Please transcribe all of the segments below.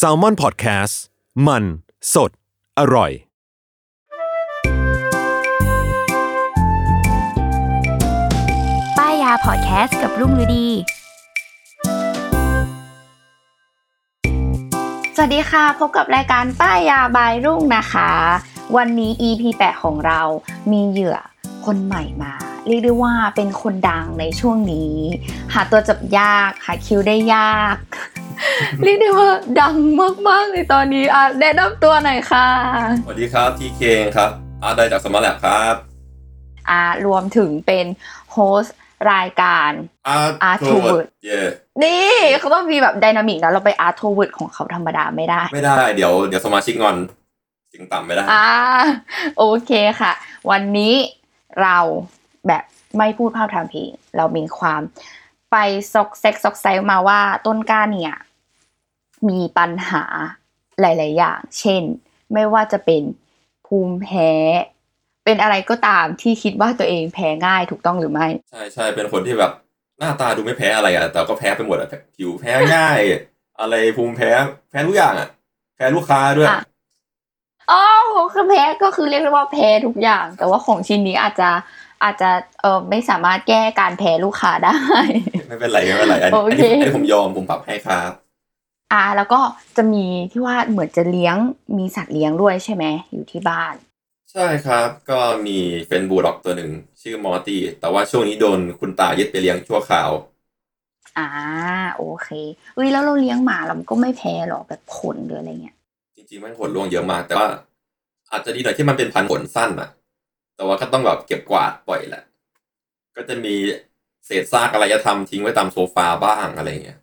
s a l ม o n PODCAST มัน สด อร่อย ป้ายยาพอดแคสต์กับรุ่งฤดี สวัสดีค่ะ พบกับรายการป้ายยาบายรุ่งนะคะ วันนี้ EP 8 ของเรามีเหยื่อคนใหม่มา เรียกได้ว่าเป็นคนดังในช่วงนี้ หาตัวจับยากหาคิวได้ยาก เรียกได้ว่าดังมากๆเลยตอนนี้อะแนะนำตัวหน่อยค่ะ สวัสดีครับทีเคครับอาร์ตได้จากสมาร์ทแลบครับอ่ารวมถึงเป็นโฮสต์รายการอาร์ Art ท to เวิ Word ร์ดเย่นี่เขาต้องมีแบบไดนามิกนะเราไปอาร์ทเวิร์ดของเขาธรรมดาไม่ได้ ไม่ได้เดี๋ยวเดี๋ยวสมาชิกงอนสิงต่ำไม่ได้อ่าโอเคค่ะ วันนี้เรา แบบไม่พูดภาพทางเพลงเรามีความไปซอกแซกซอกไซมาว่าต้นกล้าเนี่ย มีปัญหาหลาย ๆ อย่าง เช่น ไม่ว่าจะเป็นภูมิแพ้ เป็นอะไรก็ตามที่คิดว่าตัวเองแพ้ง่ายถูกต้องหรือไม่ ใช่ใช่เป็นคนที่แบบหน้าตาดูไม่แพ้อะไรอะแต่ก็แพ้ไปหมดอะผิวแพ้ง่าย อะไรภูมิแพ้แพ้ทุกอย่างอะแพ้ลูกค้าด้วยอะอ๋อคือแพ้ก็คือเรียกได้ว่าแพ้ทุกอย่าง แต่ว่าของชิ้นนี้อาจจะ อาจจะเออไม่สามารถแก้การแพ้ลูกค้าได้ ไม่เป็นไรไม่เป็นไรอันนี้โออันเคนี้อันนี้ผมยอมผมปรับให้ครับ อ่า แล้วก็จะมีที่ว่าเหมือนจะเลี้ยงมีสัตว์เลี้ยงด้วยใช่ไหมอยู่ที่บ้าน ใช่ครับ ก็มีเฟนบูลด็อกตัวหนึ่งชื่อมอร์ตี้แต่ว่าช่วงนี้โดนคุณตายึดไปเลี้ยงชั่วคราวอ่าโอเคเอ้ยแล้วเราเลี้ยงหมาเราก็ไม่แพ้หรอกแบบขนหรืออะไรเงี้ยจริงๆมันขนร่วงเยอะมากแต่ว่า อาจจะดีหน่อยที่มันเป็นพันธุ์ขนสั้นอะ แต่ว่าก็ต้องแบบเก็บกวาดปล่อยแหละ ก็จะมีเศษซากอะไรจะทำทิ้งไว้ตามโซฟาบ้างอะไรเงี้ย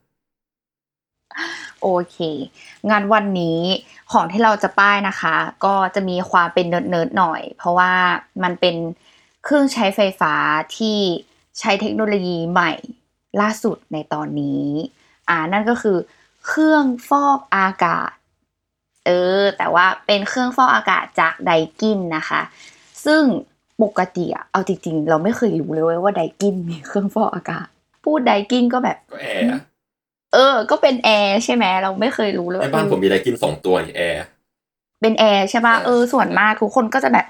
โอเค งานวันนี้ของที่เราจะป้ายนะคะ ก็จะมีความเป็นเนิร์ดๆหน่อย เพราะว่ามันเป็นเครื่องใช้ไฟฟ้าที่ใช้เทคโนโลยีใหม่ล่าสุดในตอนนี้ อ่านั่นก็คือเครื่องฟอกอากาศ เออ แต่ว่าเป็นเครื่องฟอกอากาศจากไดกินนะคะ ซึ่งปกติอะเอาจริงๆ เราไม่เคยรู้เลยเว้ยว่าไดกินมีเครื่องฟอกอากาศ พูดไดกินก็แบบก็แอร์อะเออ ก็เป็นแอร์ใช่ไหมเราไม่เคยรู้เลยในว่าบ้านเออผมมีไดกินสองตัวนี่แอร์เป็นแอร์ใช่ป่ะเออเออส่วนมากทุกคนก็จะแบบ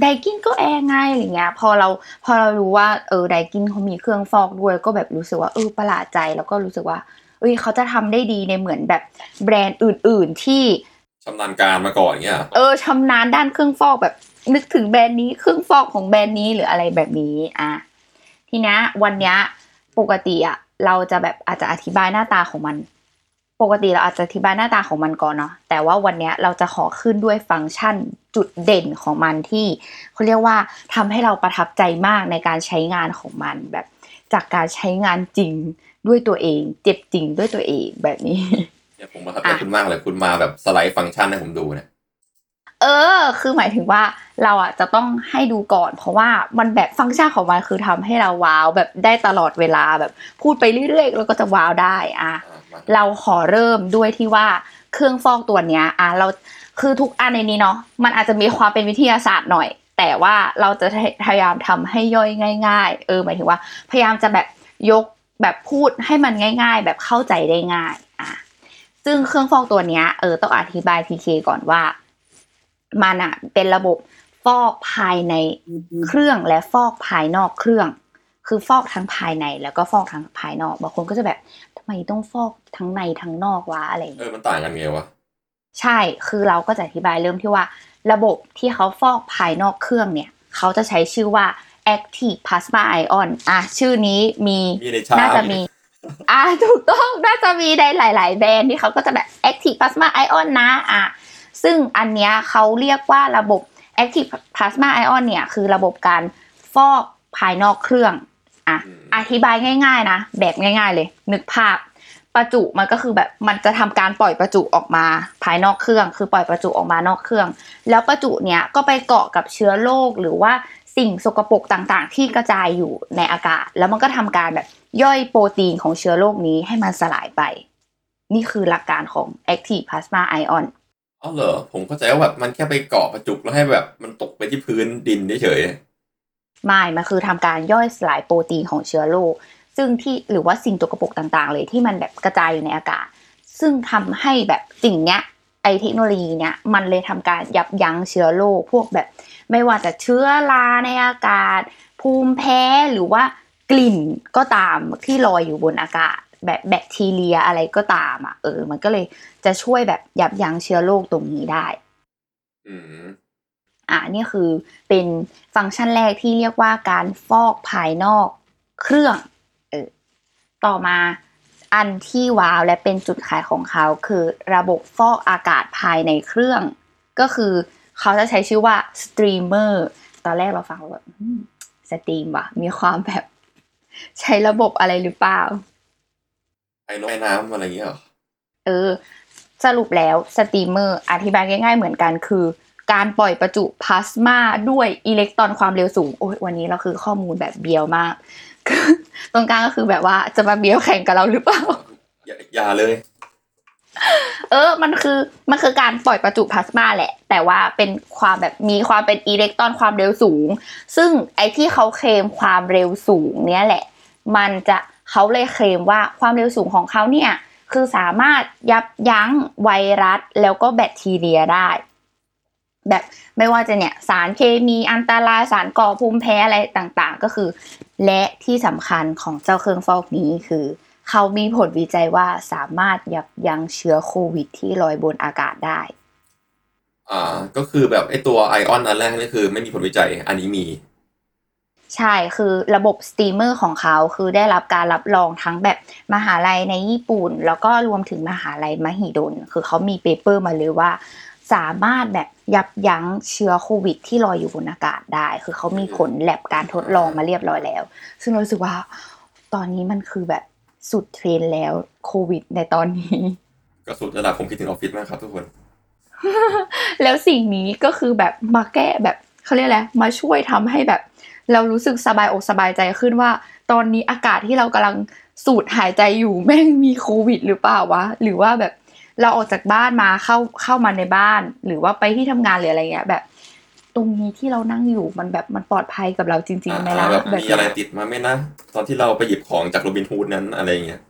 ไดกินก็แอร์ง่ายอะไรเงี้ย พอเราพอเรารู้ว่าเออไดกินเขามีเครื่องฟอกด้วยก็แบบรู้สึกว่าเออประหลาดใจแล้วก็รู้สึกว่า เอ้ยเขาจะทำได้ดีในเหมือนแบบแบรนด์อื่น ๆที่ชำนาญการมาก่อนเงี้ย เออชำนาญด้านเครื่องฟอกแบบ นึกถึงแบรนด์นี้เครื่องฟอกของแบรนด์นี้หรืออะไรแบบนี้อะทีนี้วันนี้ปกติอะเราจะแบบอาจจะอธิบายหน้าตาของมัน ปกติเราอาจจะอธิบายหน้าตาของมันก่อนเนาะแต่ว่าวันนี้เราจะขอขึ้นด้วยฟังก์ชันจุดเด่นของมันที่เขาเรียกว่าทำให้เราประทับใจมากในการใช้งานของมันแบบจากการใช้งานจริงด้วยตัวเอง เจ็บจริงด้วยตัวเองแบบนี้เนี่ยผมประทับใจคุณมากเลยคุณมาแบบสไลด์ฟังก์ชันให้ผมดูเนี่ย เออ คือหมายถึงว่าเราอะจะต้องให้ดูก่อน เพราะว่ามันแบบฟังก์ชันของมันคือทำให้เราว้าวแบบได้ตลอดเวลาแบบพูดไปเรื่อยๆแล้วก็จะว้าวได้อะอะมาเราขอเริ่มด้วยที่ว่าเครื่องฟอกตัวเนี้ยอะเราคือทุกอันในนี้เนาะมันอาจจะมีความเป็นวิทยาศาสตร์หน่อย แต่ว่าเราจะพยายามทำให้ย่อยง่าย ๆ เออหมายถึงว่า พยายามจะแบบยกแบบพูดให้มันง่าย ๆ แบบเข้าใจได้ง่ายอะซึ่งเครื่องฟอกตัวเนี้ยเออต้องอธิบายพีเคก่อนว่า มันอะเป็นระบบฟอกภายในเครื่องและฟอกภายนอกเครื่อง คือฟอกทั้งภายในแล้วก็ฟอกทั้งภายนอกบางคนก็จะแบบทำไมต้องฟอกทั้งในทั้งนอกวะอะไรอย่างเอเงี้ยอมันต่างกันไงวะใช่คือเราก็จะอธิบายเริ่มที่ว่า ระบบที่เขาฟอกภายนอกเครื่องเนี่ย เขาจะใช้ชื่อว่า active plasma ion อะชื่อนี้มีมีในชามน่าจะมีอะถูกต้องน่าจะมีในหลาย ๆ แบรนด์ที่เขาก็จะแบบ active plasma ion นะอะ ซึ่งอันเนี้ยเขาเรียกว่าระบบ active plasma ion เนี่ยคือระบบการฟอกภายนอกเครื่องอะอืมอธิบายง่าย ๆ นะ แบบง่าย ๆ เลย นึกภาพประจุมันก็คือแบบมันจะทำการปล่อยประจุออกมาภายนอกเครื่อง คือปล่อยประจุออกมานอกเครื่อง แล้วประจุเนี้ยก็ไปเกาะกับเชื้อโรคหรือว่าสิ่งสกปรกต่างๆ ที่กระจายอยู่ในอากาศ แล้วมันก็ทำการแบบย่อยโปรตีนของเชื้อโรคนี้ให้มันสลายไป นี่คือหลักการของ active plasma ion อ๋อเหรอ ผมเข้าใจว่าแบบมันแค่ไปเกาะประจุแล้วให้แบบมันตกไปที่พื้นดินเฉยไม่ มันคือทำการย่อยสลายโปรตีนของเชื้อโรค ซึ่งที่หรือว่าสิ่งตกปรกต่างๆ เลยที่มันแบบกระจายอยู่ในอากาศ ซึ่งทำให้แบบสิ่งเนี้ยไอเทคโนโลยีเนี้ยมันเลยทำการยับยั้งเชื้อโรคพวกแบบ ไม่ว่าจะเชื้อราในอากาศ ภูมิแพ้หรือว่ากลิ่นก็ตามที่ลอยอยู่บนอากาศ แบบแบคทีเรียอะไรก็ตามอะเออ มันก็เลยจะช่วยแบบยับยั้งเชื้อโรคตรงนี้ได้ๆอืมอ่านี่คือเป็นฟังก์ชันแรกที่เรียกว่าการฟอกภายนอกเครื่องเออต่อมาอันที่ว้าวและเป็นจุดขายของเขาคือระบบฟอกอากาศภายในเครื่อง ก็คือเขาจะใช้ชื่อว่าสตรีมเมอร์ตอนแรกเราฟังเราแบบ steam ว่ะมีความแบบใช้ระบบอะไรหรือเปล่า ไอ้น้อยน้ำอะไรอย่างเงี้ยเหรอเออ สรุปแล้วสตรีมเมอร์อธิบายง่าย ๆ เหมือนกันคือ การปล่อยประจุพลาสมาด้วยอิเล็กตรอนความเร็วสูง โอ้ยวันนี้เราคือข้อมูลแบบเบียวมาก ตรงกลางก็คือแบบว่าจะมาเบียวแข่งกับเราหรือเปล่าอย่าอย่าเลยเออ มันคือ มันคือการปล่อยประจุพลาสมาแหละ แต่ว่าเป็นความแบบมีความเป็นอิเล็กตรอนความเร็วสูง ซึ่งไอ้ที่เขาเคลมความเร็วสูงเนี้ยแหละ มันจะเขาเลยเคลมว่าความเร็วสูงของเขาเนี่ยคือสามารถยับยั้งไวรัสแล้วก็แบคทีเรียได้ แบบไม่ว่าจะเนี่ยสารเคมีอันตรายสารก่อภูมิแพ้อะไรต่างๆ ก็คือ และที่สำคัญของเจ้าเครื่องฟอกนี้คือ เขามีผลวิจัยว่าสามารถยับยั้งเชื้อโควิดที่ลอยบนอากาศได้ อ่าก็คือแบบไอตัวไอออนอันแรกนี่คือไม่มีผลวิจัยอันนี้มี ใช่คือระบบสตรีมเมอร์ของเขาคือได้รับการรับรองทั้งแบบมหาลัยในญี่ปุ่น แล้วก็รวมถึงมหาลัยมหิดล คือเขามี paper มาเลยว่า สามารถแบบยับยั้งเชื้อโควิด ที่ลอยอยู่บนอากาศได้ คือเขามีผลแลบการทดลองมาเรียบร้อยแล้ว ซึ่งเรารู้สึกว่าตอนนี้มันคือแบบสุดเทรนด์แล้วโควิด ในตอนนี้ ก็สุดระดับผมคิดถึงออฟฟิศมากครับทุกคน แล้วสิ่งนี้ก็คือแบบมาแก้แบบเขาเรียกอะไรมาช่วยทำให้แบบ เรารู้สึกสบายอกสบายใจขึ้นว่า ตอนนี้อากาศที่เรากำลังสูดหายใจอยู่แม่งมีโควิด หรือเปล่าวะหรือว่าแบบเราออกจากบ้านมาเข้าเข้ามาในบ้าน หรือว่าไปที่ทำงานหรืออะไรเงี้ยแบบ ตรงนี้ที่เรานั่งอยู่มันแบบมันปลอดภัยกับเราจริงๆไหมล่ะอ่าแบบแบบมีอะไรเนี้ยติดมาไหมนะตอนที่เราไปหยิบของจากโรบินฮูดนั้นอะไรอย่างเงี้ย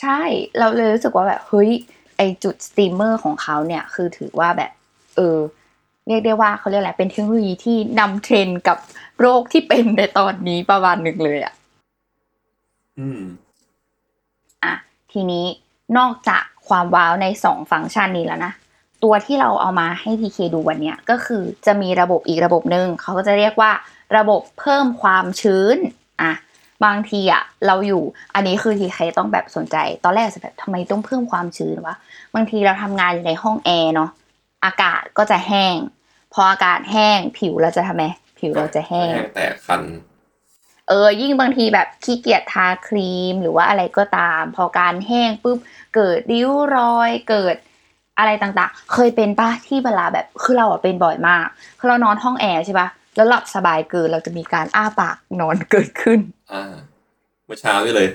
ใช่เราเลยรู้สึกว่าแบบเฮ้ยไอจุดสตรีมเมอร์ของเขาเนี่ยคือถือว่าแบบ เออ เรียกได้ว่าเขาเรียกอะไรเป็นเทคโนโลยีที่นำเทรนด์กับโรคที่เป็นในตอนนี้ประมาณหนึ่งเลยอะอืม อะ ทีนี้นอกจากความว้าวในสองฟังก์ชันนี้แล้วนะ ตัวที่เราเอามาให้ทีเคดูวันเนี้ยก็คือจะมีระบบอีกระบบหนึ่งเขาก็จะเรียกว่าระบบเพิ่มความชื้น อะ บางทีอะเราอยู่ อันนี้คือทีเคต้องแบบสนใจ ตอนแรกจะแบบทำไมต้องเพิ่มความชื้นวะ บางทีเราทำงานอยู่ในห้องแอร์เนาะ อากาศก็จะแห้ง พออากาศแห้งผิวเราจะทำไมผิวเราจะแห้งแห้ง แตกคัน เออ ยิ่งบางทีแบบขี้เกียจทาครีมหรือว่าอะไรก็ตาม พอการแห้งปุ๊บเกิดริ้วรอยเกิดอะไรต่างๆ เคยเป็นปะที่เวลาแบบคือเราอะเป็นบ่อยมากคือเรานอนห้องแอร์ใช่ปะแล้วหลับสบายเกินเราจะมีการอ้าปากนอนเกิดขึ้น อ่าเมื่อเช้านี่เลย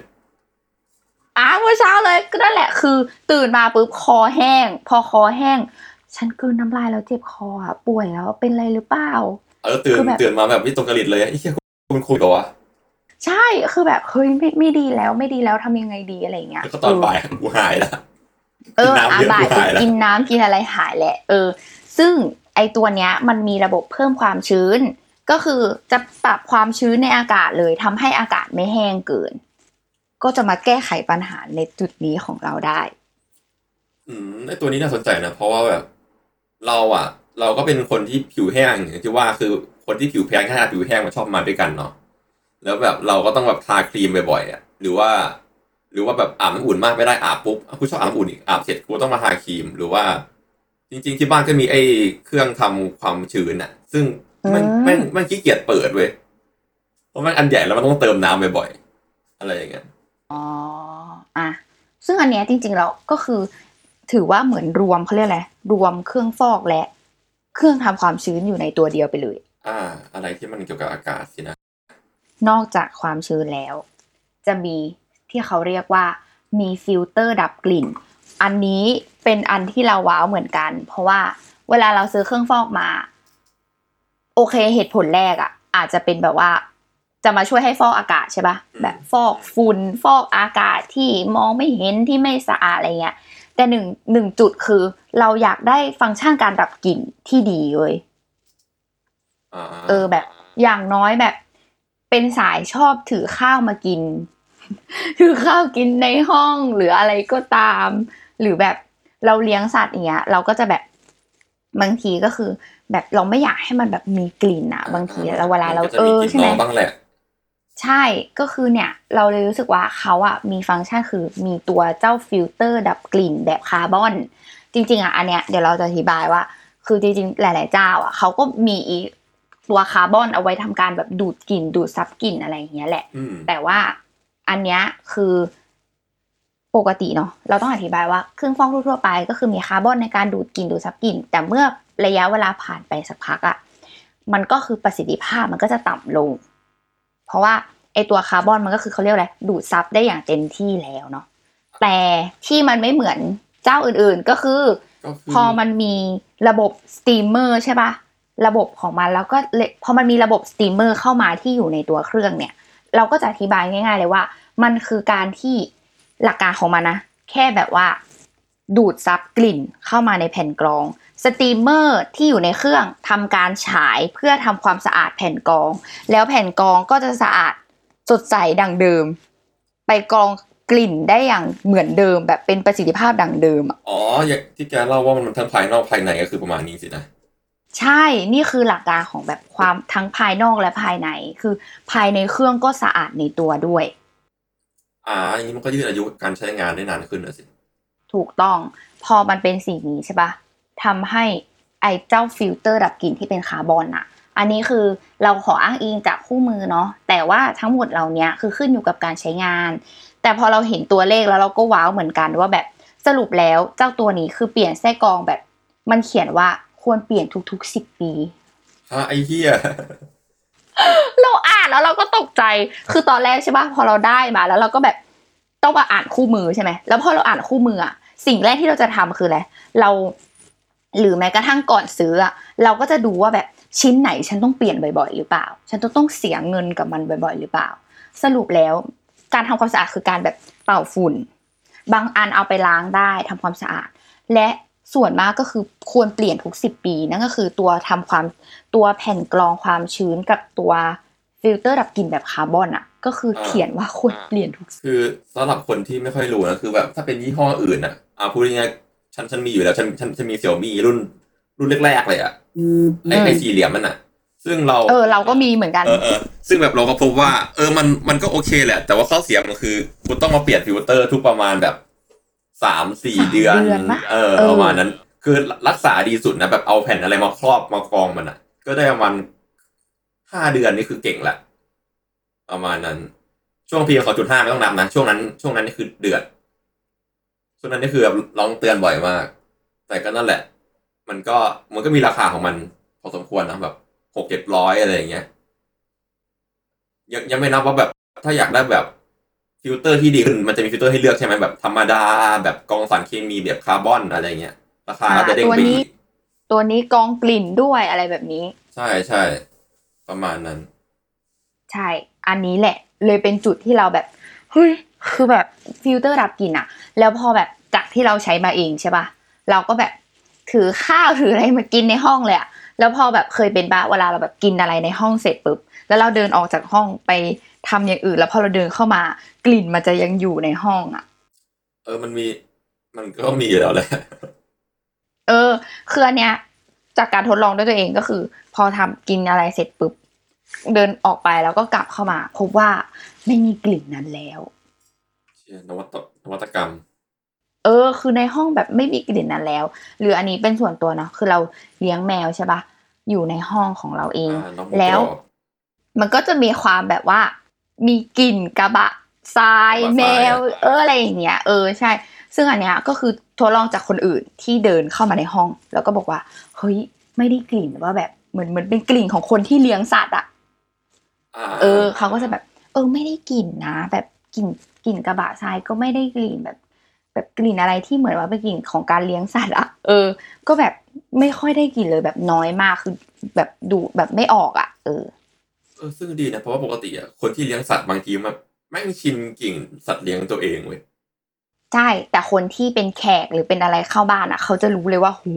อ้าเมื่อเช้าเลยก็นั่นแหละคือ ตื่นมาปุ๊บคอแห้ง พอคอแห้ง ฉันกลืนน้ำลายแล้วเจ็บคออะป่วยแล้วเป็นอะไรหรือเปล่า เออตื่นคือแบบ ตื่นมาแบบวิตกจริตเลยไอ้เหี้ยคุณคุยกับวะใช่คือแบบเฮ้ยไม่ไม่ดีแล้วไม่ดีแล้วทำยังไงดีอะไรอย่างเงี้ยแล้วก็ตอนบ่ายกูหายละเออกินน้ำอาเยอะบ่ายกูหายแล้วกินน้ำกินอะไรหายแหละ เออ ซึ่งไอตัวเนี้ยมันมีระบบเพิ่มความชื้น ก็คือจะปรับความชื้นในอากาศเลยทำให้อากาศไม่แห้งเกิน ก็จะมาแก้ไขปัญหาในจุดนี้ของเราได้ อืมไอตัวนี้น่าสนใจนะ เพราะว่าแบบ เราอะ เราก็เป็นคนที่ผิวแห้งอย่างที่ว่าคือคนที่ผิวแพ้ง่ายกับผิวแห้งมันชอบมาด้วยกันเนาะแล้วแบบเราก็ต้องแบบทาครีมบ่อยๆอะหรือว่า หรือว่าแบบอาบน้ำอุ่นมากไม่ได้อาบปุ๊บอะกูชอบอาบน้ำอุ่นอีกอาบเสร็จกูต้องมาทาครีมหรือว่า จริง ๆ ที่บ้านก็มีไอ้เครื่องทำความชื้นอะ ซึ่งมันอืมแม่งแม่งขี้เกียจเปิดเว้ยเพราะมันอันใหญ่แล้วมันต้องเติมน้ำบ่อยๆอะไรอย่างเงี้ยอ๋ออะซึ่งอันเนี้ยจริงๆแล้วก็คือ ถือว่าเหมือนรวมเขาเรียกอะไรรวมเครื่องฟอกและ เครื่องทำความชื้นอยู่ในตัวเดียวไปเลย อ่า อะไรที่มันเกี่ยวกับอากาศสินะ นอกจากความชื้นแล้ว จะมีที่เขาเรียกว่ามีฟิลเตอร์ดับกลิ่น อันนี้เป็นอันที่เราว้าวเหมือนกัน เพราะว่าเวลาเราซื้อเครื่องฟอกมา โอเคเหตุผลแรกอะ่ะ อาจจะเป็นแบบว่าจะมาช่วยให้ฟอกอากาศใช่ปะอืมแบบฟอกฝุ่นฟอกอากาศที่มองไม่เห็นที่ไม่สะอาดอะไรเงี้ย แต่หนึ่งหนึ่งจุดคือเราอยากได้ฟังก์ชันการดับกลิ่นที่ดีเว้ยอ่าเออแบบอย่างน้อยแบบ เป็นสายชอบถือข้าวมากิน ถือข้าวกินในห้องหรืออะไรก็ตาม หรือแบบเราเลี้ยงสัตว์อย่างเงี้ย เราก็จะแบบบางทีก็คือ แบบเราไม่อยากให้มันแบบมีกลิ่นอะบางทีเราเวลาเรามันก็เอจะมีอกลิ่นใช่ไหมน้องบ้างแหละ ใช่ก็คือเนี่ย เราเลยรู้สึกว่าเขาอะมีฟังก์ชันคือมีตัวเจ้าฟิลเตอร์ดับกลิ่นแบบคาร์บอน จริง ๆอะอันเนี้ยเดี๋ยวเราจะอธิบายว่า คือจริงๆ หลาย ๆ เจ้าอะเขาก็มีอีตัวคาร์บอนเอาไว้ทำการแบบดูดกลิ่นดูดซับกลิ่นอะไรอย่างเงี้ยแหละอืมแต่ว่าอันเนี้ยคือปกติเนาะเราต้องอธิบายว่าเครื่องฟอกทั่วๆไป ก็คือมีคาร์บอนในการดูดกลิ่นดูดซับกลิ่น แต่เมื่อระยะเวลาผ่านไปสักพักอะมันก็คือประสิทธิภาพมันก็จะต่ำลง เพราะว่าไอตัวคาร์บอนมันก็คือเขาเรียกอะไรดูดซับได้อย่างเต็มที่แล้วเนาะแต่ที่มันไม่เหมือนเจ้าอื่นๆก็คือก็คือพอมันมีระบบสตรีมเมอร์ใช่ปะระบบของมันแล้วก็เลพอมันมีระบบสตรีมเมอร์เข้ามาที่อยู่ในตัวเครื่องเนี่ย เราก็จะอธิบายง่าย ๆ เลยว่า มันคือการที่หลักการของมันนะ แค่แบบว่า ดูดซับกลิ่นเข้ามาในแผ่นกรอง สตรีมเมอร์ที่อยู่ในเครื่องทำการฉายเพื่อทำความสะอาดแผ่นกรอง แล้วแผ่นกรองก็จะสะอาดสดใสดังเดิม ไปกรองกลิ่นได้อย่างเหมือนเดิมแบบเป็นประสิทธิภาพดังเดิมอะอ๋ออย่างที่แกเล่าว่ามันทั้งภายนอกภายในก็คือประมาณนี้สินะใช่นี่คือหลักการของแบบความทั้งภายนอกและภายใน คือภายในเครื่องก็สะอาดในตัวด้วย อ่าอย่างนี้มันก็ยืดอายุการใช้งานได้นานขึ้นนะสิ ถูกต้อง พอมันเป็นสิ่งนี้ใช่ปะ ทำให้ไอ้เจ้าฟิลเตอร์ดับกลิ่นที่เป็นคาร์บอนอะอันนี้คือเราขออ้างอิงจากคู่มือเนาะแต่ว่าทั้งหมดเหล่านี้คือขึ้นอยู่กับการใช้งาน แต่พอเราเห็นตัวเลขแล้วเราก็ว้าวเหมือนกันว่าแบบสรุปแล้วเจ้าตัวนี้คือเปลี่ยนไส้กรองแบบ มันเขียนว่าควรเปลี่ยนทุกๆสิบปีฮะไอ้เหี้ยเราอ่านแล้วเราก็ตกใจ คือตอนแรกใช่ปะพอเราได้มาแล้วเราก็แบบต้องมาอ่านคู่มือใช่ไหมแล้วพอเราอ่านคู่มืออะสิ่งแรกที่เราจะทำคืออะไรเรา หรือแม้กระทั่งก่อนซื้ออะเราก็จะดูว่าแบบชิ้นไหนฉันต้องเปลี่ยนบ่อยๆ หรือเปล่า ฉันต้องต้องเสียเงินกับมันบ่อย ๆ หรือเปล่า สรุปแล้วการทำความสะอาดคือการแบบเป่าฝุ่น บางอันเอาไปล้างได้ทำความสะอาด และส่วนมากก็คือควรเปลี่ยนทุกสิบปี นั่นก็คือตัวทำความตัวแผ่นกรองความชื้นกับตัวฟิลเตอร์ดับกลิ่นแบบคาร์บอนอะ ก็คือเขียนว่าควรเปลี่ยนทุกคือสำหรับคนที่ไม่ค่อยรู้นะคือแบบถ้าเป็นยี่ห้ออื่นอะอาพูดง่าย ฉันฉันมีอยู่แล้วฉันฉันฉันมี Xiaomi รุ่นรุ่นแรกๆเลยอะไอ้ไอ้สี่เหลี่ยมมันอะ ซึ่งเราเออเราก็มีเหมือนกันเออเออซึ่งแบบเราก็พบว่า เออมันมันก็โอเคแหละ แต่ว่าข้อเสียมันคือคุณต้องมาเปลี่ยนฟิลเตอร์ทุกประมาณแบบสามสี่สามเดือนเดือนปะเออเออประมาณนั้น คือรักษาดีสุดนะแบบเอาแผ่นอะไรมาครอบมากรองมันอะ ก็ได้ประมาณห้าเดือนนี่คือเก่งแหละประมาณนั้น ช่วง PM สองจุดห้าไม่ต้องนับนะช่วงนั้น ช่วงนั้นนี่คือเดือด ช่วงนั้นนี่คือแบบร้องเตือนบ่อยมาก แต่ก็นั่นแหละ มันก็มันก็มีราคาของมัน พอสมควรนะแบบหกเจ็ดร้อยอะไรอย่างเงี้ยยังยังไม่นับว่าแบบ ถ้าอยากได้แบบฟิลเตอร์ที่ดีขึ้นมันจะมีฟิลเตอร์ให้เลือกใช่ไหมแบบธรรมดาแบบกรองสารเคมีแบบคาร์บอนอะไรเงี้ยราคาก็จะเด้งตัวไปนี้อีกตัวนี้กรองกลิ่นด้วยอะไรแบบนี้ ใช่ใช่ประมาณนั้น ใช่ อันนี้แหละ เลยเป็นจุดที่เราแบบเฮ้ย คือแบบฟิลเตอร์ดับกลิ่นอะแล้วพอแบบจากที่เราใช้มาเองใช่ปะเราก็แบบถือข้าวถืออะไรมากินในห้องเลยอะแล้วพอแบบเคยเป็นปะเวลาเราแบบกินอะไรในห้องเสร็จปุ๊บแล้วเราเดินออกจากห้องไปทำอย่างอื่น แล้วพอเราเดินเข้ามากลิ่นมันจะยังอยู่ในห้องอะเออมันมีมันก็มีอยู่แล้วแหละเออคืออันเนี้ย จากการทดลองด้วยตัวเองก็คือ พอทำกินอะไรเสร็จปุ๊บเดินออกไปแล้วก็กลับเข้ามาพบว่าไม่มีกลิ่นนั้นแล้วเชี่ย นวัตนวัตกรรม เออ คือในห้องแบบไม่มีกลิ่นนั้นแล้ว หรืออันนี้เป็นส่วนตัวเนาะคือเราเลี้ยงแมวใช่ปะอยู่ในห้องของเราเองอ่าน้องแล้วกรอบมันก็จะมีความแบบว่า มีกลิ่นกระบะทรายว่าทรายแมวอะเอออะไรอย่างเงี้ยเออใช่ ซึ่งอันเนี้ยก็คือทดลองจากคนอื่นที่เดินเข้ามาในห้อง แล้วก็บอกว่าเฮ้ยไม่ได้กลิ่นว่าแบบเหมือนเหมือนเป็นกลิ่นของคนที่เลี้ยงสัตว์อะอ่าเออเขาก็จะแบบ เออ ไม่ได้กลิ่นนะ แบบกลิ่น กลิ่นกระบะทรายก็ไม่ได้กลิ่นแบบ แบบกลิ่นอะไรที่เหมือนว่าเป็นกลิ่นของการเลี้ยงสัตว์อะเออ ก็แบบไม่ค่อยได้กลิ่นเลยแบบน้อยมากคือแบบดูแบบไม่ออกอะเออเออซึ่งดีนะเพราะว่าปกติอะคนที่เลี้ยงสัตว์บางทีมันแม่งชินกลิ่นสัตว์เลี้ยงตัวเองเว้ยใช่แต่คนที่เป็นแขกหรือเป็นอะไรเข้าบ้านอะเขาจะรู้เลยว่าหู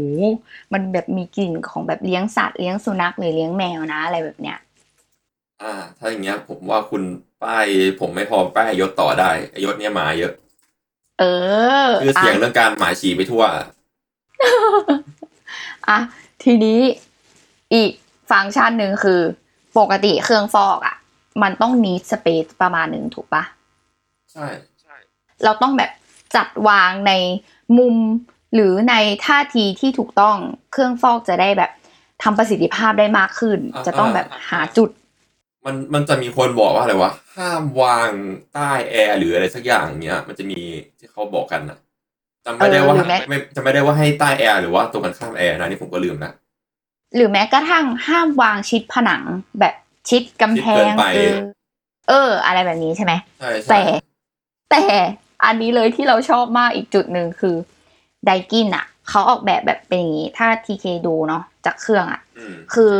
มันแบบมีกลิ่นของแบบเลี้ยงสัตว์เลี้ยงสุนัขหรือเลี้ยงแมวนะ อะไรแบบเนี้ย อ่า ถ้าอย่างเงี้ยผมว่าคุณ ป้ายผมไม่พอป้ายยศต่อได้ไอ้ยศเนี้ยมาเยอะ เออ คือเสียงะเรื่องการหมายฉี่ไปทั่ว อะ ทีนี้อีกฟังก์ชันหนึ่งคือ ปกติเครื่องฟอกอะ มันต้องนีสเปซประมาณหนึ่งถูกปะใช่ใช่เราต้องแบบจัดวางในมุมหรือในท่าทีที่ถูกต้องเครื่องฟอกจะได้แบบทำประสิทธิภาพได้มากขึ้น จะต้องแบบหาจุด มันมันจะมีคนบอกว่าอะไรวะห้ามวางใต้แอร์หรืออะไรสักอย่างเงี้ย มันจะมีที่เขาบอกกันนะจำไม่ได้ว่าเออหรือแม้ ไม่จำไม่ได้ว่าให้ใต้แอร์หรือว่าตรงกันข้ามแอร์นะนี่ผมก็ลืมนะ หรือแม้กระทั่งห้ามวางชิดผนังแบบชิดกำแพงชิดเกินไป เออเออ อะไรแบบนี้ใช่ไหม ใช่ใช่แต่แต่อันนี้เลยที่เราชอบมากอีกจุดหนึ่งคือ Daikin อะ เขาออกแบบแบบเป็นอย่างนี้ ถ้าที่แกดูเนาะจากเครื่องอะ อืมคือ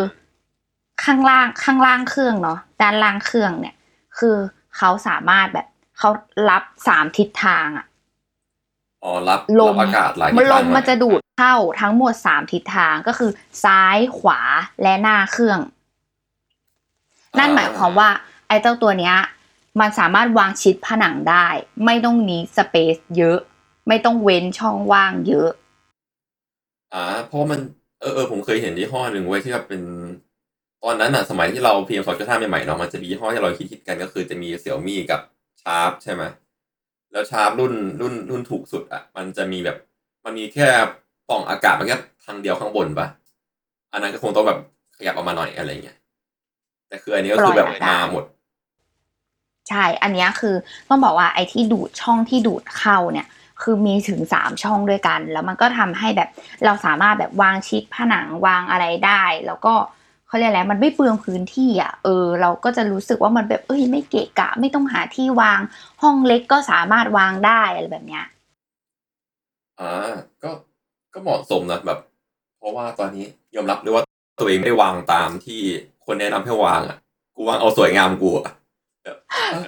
ข้างล่างข้างล่างเครื่องเนาะด้านล่างเครื่องเนี่ย คือเขาสามารถแบบเขารับสามทิศทางอะอ๋อรับลมรับอากาศไหลมันลทิศทางมมันจะดูดเข้าทั้งหมดสามทิศทางก็คือซ้ายขวาและหน้าเครื่อง นั่นหมายความว่า ไอ้เจ้าตัวเนี้ย มันสามารถวางชิดผนังได้ ไม่ต้องนี้สเปซเยอะ ไม่ต้องเว้นช่องว่างเยอะ อ่าเพราะว่ามันเออเออผมเคยเห็นยี่ห้อหนึ่งไว้ยที่แบบเป็น ตอนนั้นอะสมัยที่เราเพียงสองจุดห้าใหม่ๆเนาะมันจะมียี่ห้อที่เราคิดคิดกันก็คือจะมีเสี่ยวมี่กับชาร์ปใช่ไหมแล้วชาร์ปรุ่นรุ่นรุ่นถูกสุดอะมันจะมีแบบมันมีแค่ปล่องอากาศมันแค่ทางเดียวข้างบนปะอันนั้นก็คงต้องแบบขยับออกมาหน่อยอะไรเงี้ยแต่คืออันนี้ก็คือแบบปล่อยอากาศมาหมด ใช่ อันเนี้ยคือต้องบอกว่าไอ้ที่ดูดช่องที่ดูดเข้าเนี่ยคือมีถึงสามช่องด้วยกัน แล้วมันก็ทำให้แบบเราสามารถแบบวางชิดผนังวางอะไรได้ แล้วก็ เขาเรียกอะไรมันไม่เปลืองพื้นที่อะเออเราก็จะรู้สึกว่ามันแบบเอ้ยไม่เกะกะ ไม่ต้องหาที่วางห้องเล็กก็สามารถวางได้อะไรแบบเนี้ยอ่าก็ก็เหมาะสมนะแบบ เพราะว่าตอนนี้ยอมรับเลยว่าตัวเองไม่ได้วางตามที่คนแนะนำให้วางอะกูวางเอาสวยงามกูอะแบบ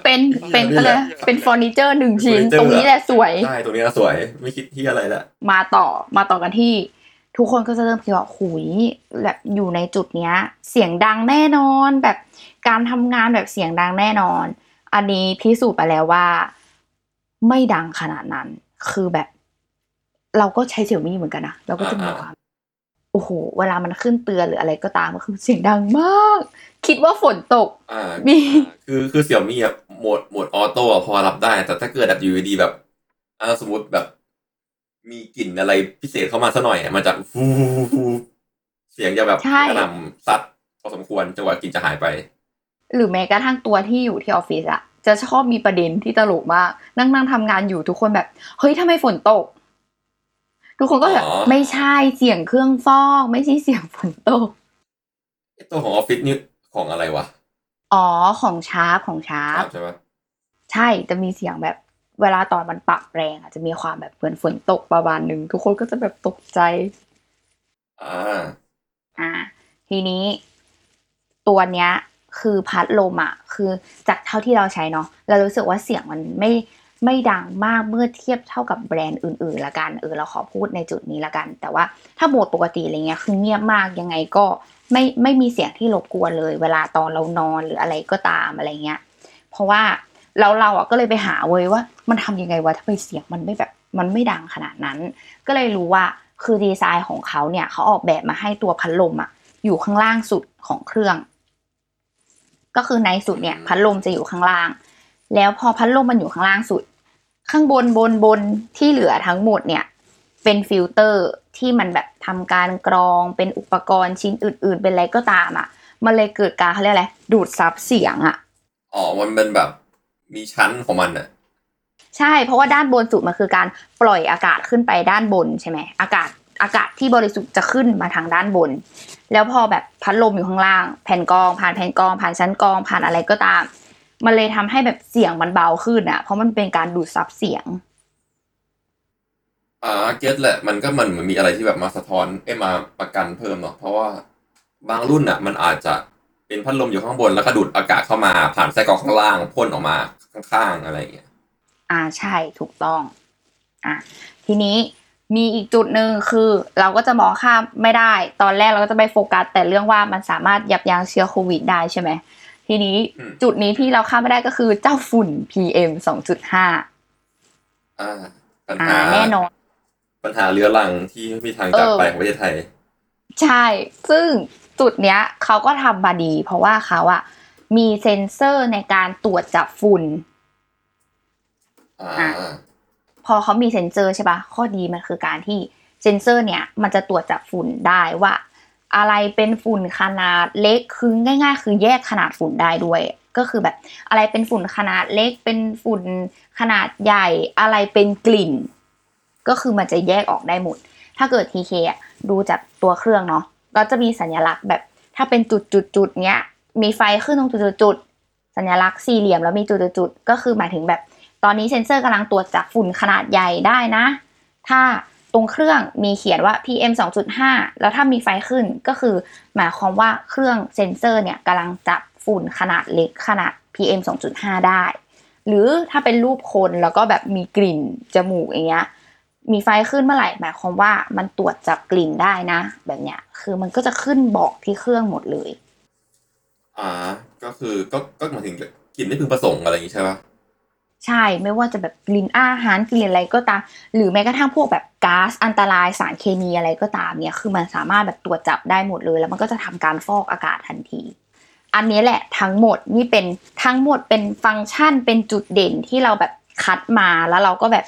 เป็นเป็นนี่เขาแหเลละยเป็นเฟอร์นิเจอร์หนึ่งชิ้นเฟอร์นิเจอร์ตรงนี้แหละสวยใช่ตรงนี้สวย ไม่คิดที่อะไรละมาต่อมาต่อกันที่ ทุกคนก็จะเริ่มคิดว่าหุยแบบอยู่ในจุดเนี้ย เสียงดังแน่นอน แบบการทำงานแบบเสียงดังแน่นอน อันนี้พิสูจน์ไปแล้วว่า ไม่ดังขนาดนั้น คือแบบ เราก็ใช้ Xiaomi เหมือนกันนะเราก็จะมีความโอ้โหเวลามันขึ้นเตือนหรืออะไรก็ตามก็คือเสียงดังมาก คิดว่าฝนตกอ่ามีคือคือเสี่ยมี่อะโหมดโหมดออโต้อะพอรับได้ แต่ถ้าเกิดแบบอยู่ดีๆแบบอ่าสมมติแบบ มีกลิ่นอะไรพิเศษเข้ามาซะหน่อยอะมันจะฟูฟูเสียงจะแบบใช่กระหน่ำซัดพอสมควรจนกว่ากลิ่นจะหายไป หรือแม้กระทั่งตัวที่อยู่ที่ออฟฟิศอะจะชอบมีประเด็นที่ตลกมากนั่งนั่งทำงานอยู่ทุกคนแบบ เฮ้ยทำไมฝนตก ทุกคนก็แบบอ๋อไม่ใช่เสียงเครื่องฟอกไม่ใช่เสียงฝนตกไอ้ตัวของออฟฟิศนี่ของอะไรวะอ๋อของชาร์ปของชาร์ปใช่ไหมใช่จะมีเสียงแบบ เวลาตอนมันปรับแรงอะจะมีความแบบเหมือนฝนตกประมาณหนึ่งทุกคนก็จะแบบตกใจ อ่า อ่า ทีนี้ ตัวเนี้ย คือพัดลมอะ คือจากเท่าที่เราใช้เนาะเรารู้สึกว่าเสียงมันไม่ไม่ดังมากเมื่อเทียบเท่ากับแบรนด์อื่น ๆ ละกันเออเราขอพูดในจุดนี้ละกัน แต่ว่าถ้าโหมดปกติอะไรเงี้ยคือเงียบมากยังไงก็ไม่ไม่มีเสียงที่รบกวนเลย เวลาตอนเรานอนหรืออะไรก็ตามอะไรเงี้ย เพราะว่าเราเราอะก็เลยไปหาเว้ยว่า มันทำยังไงวะทำไมเสียงมันไม่แบบมันไม่ดังขนาดนั้น ก็เลยรู้ว่าคือดีไซน์ของเขาเนี่ยเขาออกแบบมาให้ตัวพัดลมอะอยู่ข้างล่างสุดของเครื่อง ก็คือในสุดเนี่ยพัดลมจะอยู่ข้างล่าง แล้วพอพัดลมมันอยู่ข้างล่างสุด ข้างบนบนบนที่เหลือทั้งหมดเนี่ยเป็นฟิลเตอร์ที่มันแบบทำการกรองเป็นอุปกรณ์ชิ้นอื่น ๆ เป็นอะไรก็ตามอะ มันเลยเกิดการเขาเรียกอะไรดูดซับเสียงอะอ๋อมันเป็นแบบมีชั้นของมันอะ ใช่ เพราะว่าด้านบนสุดมันคือการปล่อยอากาศขึ้นไปด้านบนใช่ไหมอากาศอากาศที่บริสุทธิ์จะขึ้นมาทางด้านบน แล้วพอแบบพัดลมอยู่ข้างล่าง แผ่นกรอง ผ่านแผ่นกรอง ผ่านชั้นกรอง ผ่านอะไรก็ตาม มันเลยทำให้แบบเสียงมันเบาขึ้นอะ เพราะมันเป็นการดูดซับเสียงอ่าเก็ตแหละ มันก็มันมันมีอะไรที่แบบมาสะท้อนเอ้มาประกันเพิ่มเนาะเพราะว่าบางรุ่นอะ มันอาจจะเป็นพัดลมอยู่ข้างบนแล้วก็ดูดอากาศเข้ามาผ่านไส้กรองข้างล่างพ่นออกมาข้างๆอะไรอย่างเงี้ย อ่าใช่ถูกต้องอะทีนี้มีอีกจุดหนึ่งคือเราก็จะมองข้ามไม่ได้ ตอนแรกเราก็จะไปโฟกัส แต่เรื่องว่ามันสามารถยับยั้งเชื้อโควิดได้ใช่ไหมทีนี้จุดนี้ที่เราข้ามไม่ได้ก็คือเจ้าฝุ่น PM 2.5อ่าปัญอ่าหาแน่นอน ปัญหาเรื้อรังที่ไม่มีทางจากเออไปของประเทศไทย ใช่ ซึ่งจุดเนี้ยเขาก็ทำมาดี เพราะว่าเขาอะมีเซ็นเซอร์ในการตรวจจับฝุ่นอ่าอะ พอเขามีเซ็นเซอร์ใช่ปะข้อดีมันคือการที่เซ็นเซอร์เนี่ย มันจะตรวจจับฝุ่นได้ว่า อะไรเป็นฝุ่นขนาดเล็กคือง่าย ๆ คือแยกขนาดฝุ่นได้ด้วย ก็คือแบบอะไรเป็นฝุ่นขนาดเล็กเป็นฝุ่นขนาดใหญ่ อะไรเป็นกลิ่น ก็คือมันจะแยกออกได้หมด ถ้าเกิด TK อะดูจากตัวเครื่องเนาะก็จะมีสัญลักษณ์แบบถ้าเป็นจุดจุดจุดๆๆเนี้ยมีไฟขึ้นตรงจุดจุดจุดๆสัญลักษณ์สี่เหลี่ยมแล้วมีจุดจุดจุดๆๆก็คือหมายถึงแบบต อนนี้เซ็นเซอร์กำลังตรวจจับฝุ่นขนาดใหญ่ได้นะ ถ้าตรงเครื่องมีเขียนว่า PM 2.5 แล้วถ้ามีไฟขึ้นก็คือ หมายความว่าเครื่องเซ็นเซอร์เนี่ยกำลังจับฝุ่นขนาดเล็กขนาด PM 2.5 ได้ หรือถ้าเป็นรูปคนแล้วก็แบบมีกลิ่นจมูกอย่างเงี้ยมีไฟขึ้นเมื่อไหร่หมายความว่ามันตรวจจับกลิ่นได้นะ แบบเนี้ยคือมันก็จะขึ้นบอกที่เครื่องหมดเลย อ่า ก็คือก็ก็หมายถึงกลิ่นไม่พึงประสงค์อะไรอย่างงี้ใช่ปะ ใช่ ไม่ว่าจะแบบกลิ่นอาหารกลิ่นอะไรก็ตาม หรือแม้กระทั่งพวกแบบก๊าซอันตรายสารเคมีอะไรก็ตามเนี่ย คือมันสามารถแบบตรวจจับได้หมดเลย แล้วมันก็จะทำการฟอกอากาศทันที อันนี้แหละทั้งหมดนี่เป็นทั้งหมดเป็นฟังก์ชันเป็นจุดเด่นที่เราแบบคัดมาแล้วเราก็แบบ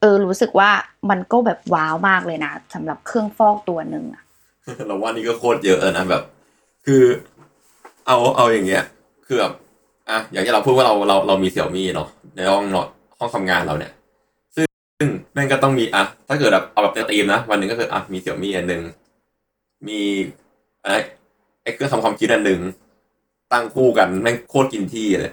เออรู้สึกว่ามันก็แบบว้าวมากเลยนะสำหรับเครื่องฟอกตัวหนึ่งอะเราว่านี่ก็โคตรเยอะนะแบบ คือเอาเอาอย่างเงี้ยคือแบบอะอย่างที่เราพูดว่าเราเราเรามีเสี่ยวมี่เนาะ ในห้องนอนห้องทำงานเราเนี่ย ซึ่งแม่งก็ต้องมีอะถ้าเกิดแบบเอาแบบในธีมนะ วันหนึ่งก็คืออะมีเสี่ยวมี่อันหนึ่งมีอะไรไอ้เครื่องทำความคิดอันหนึ่งตั้งคู่กันแม่งโคตรกินที่เลย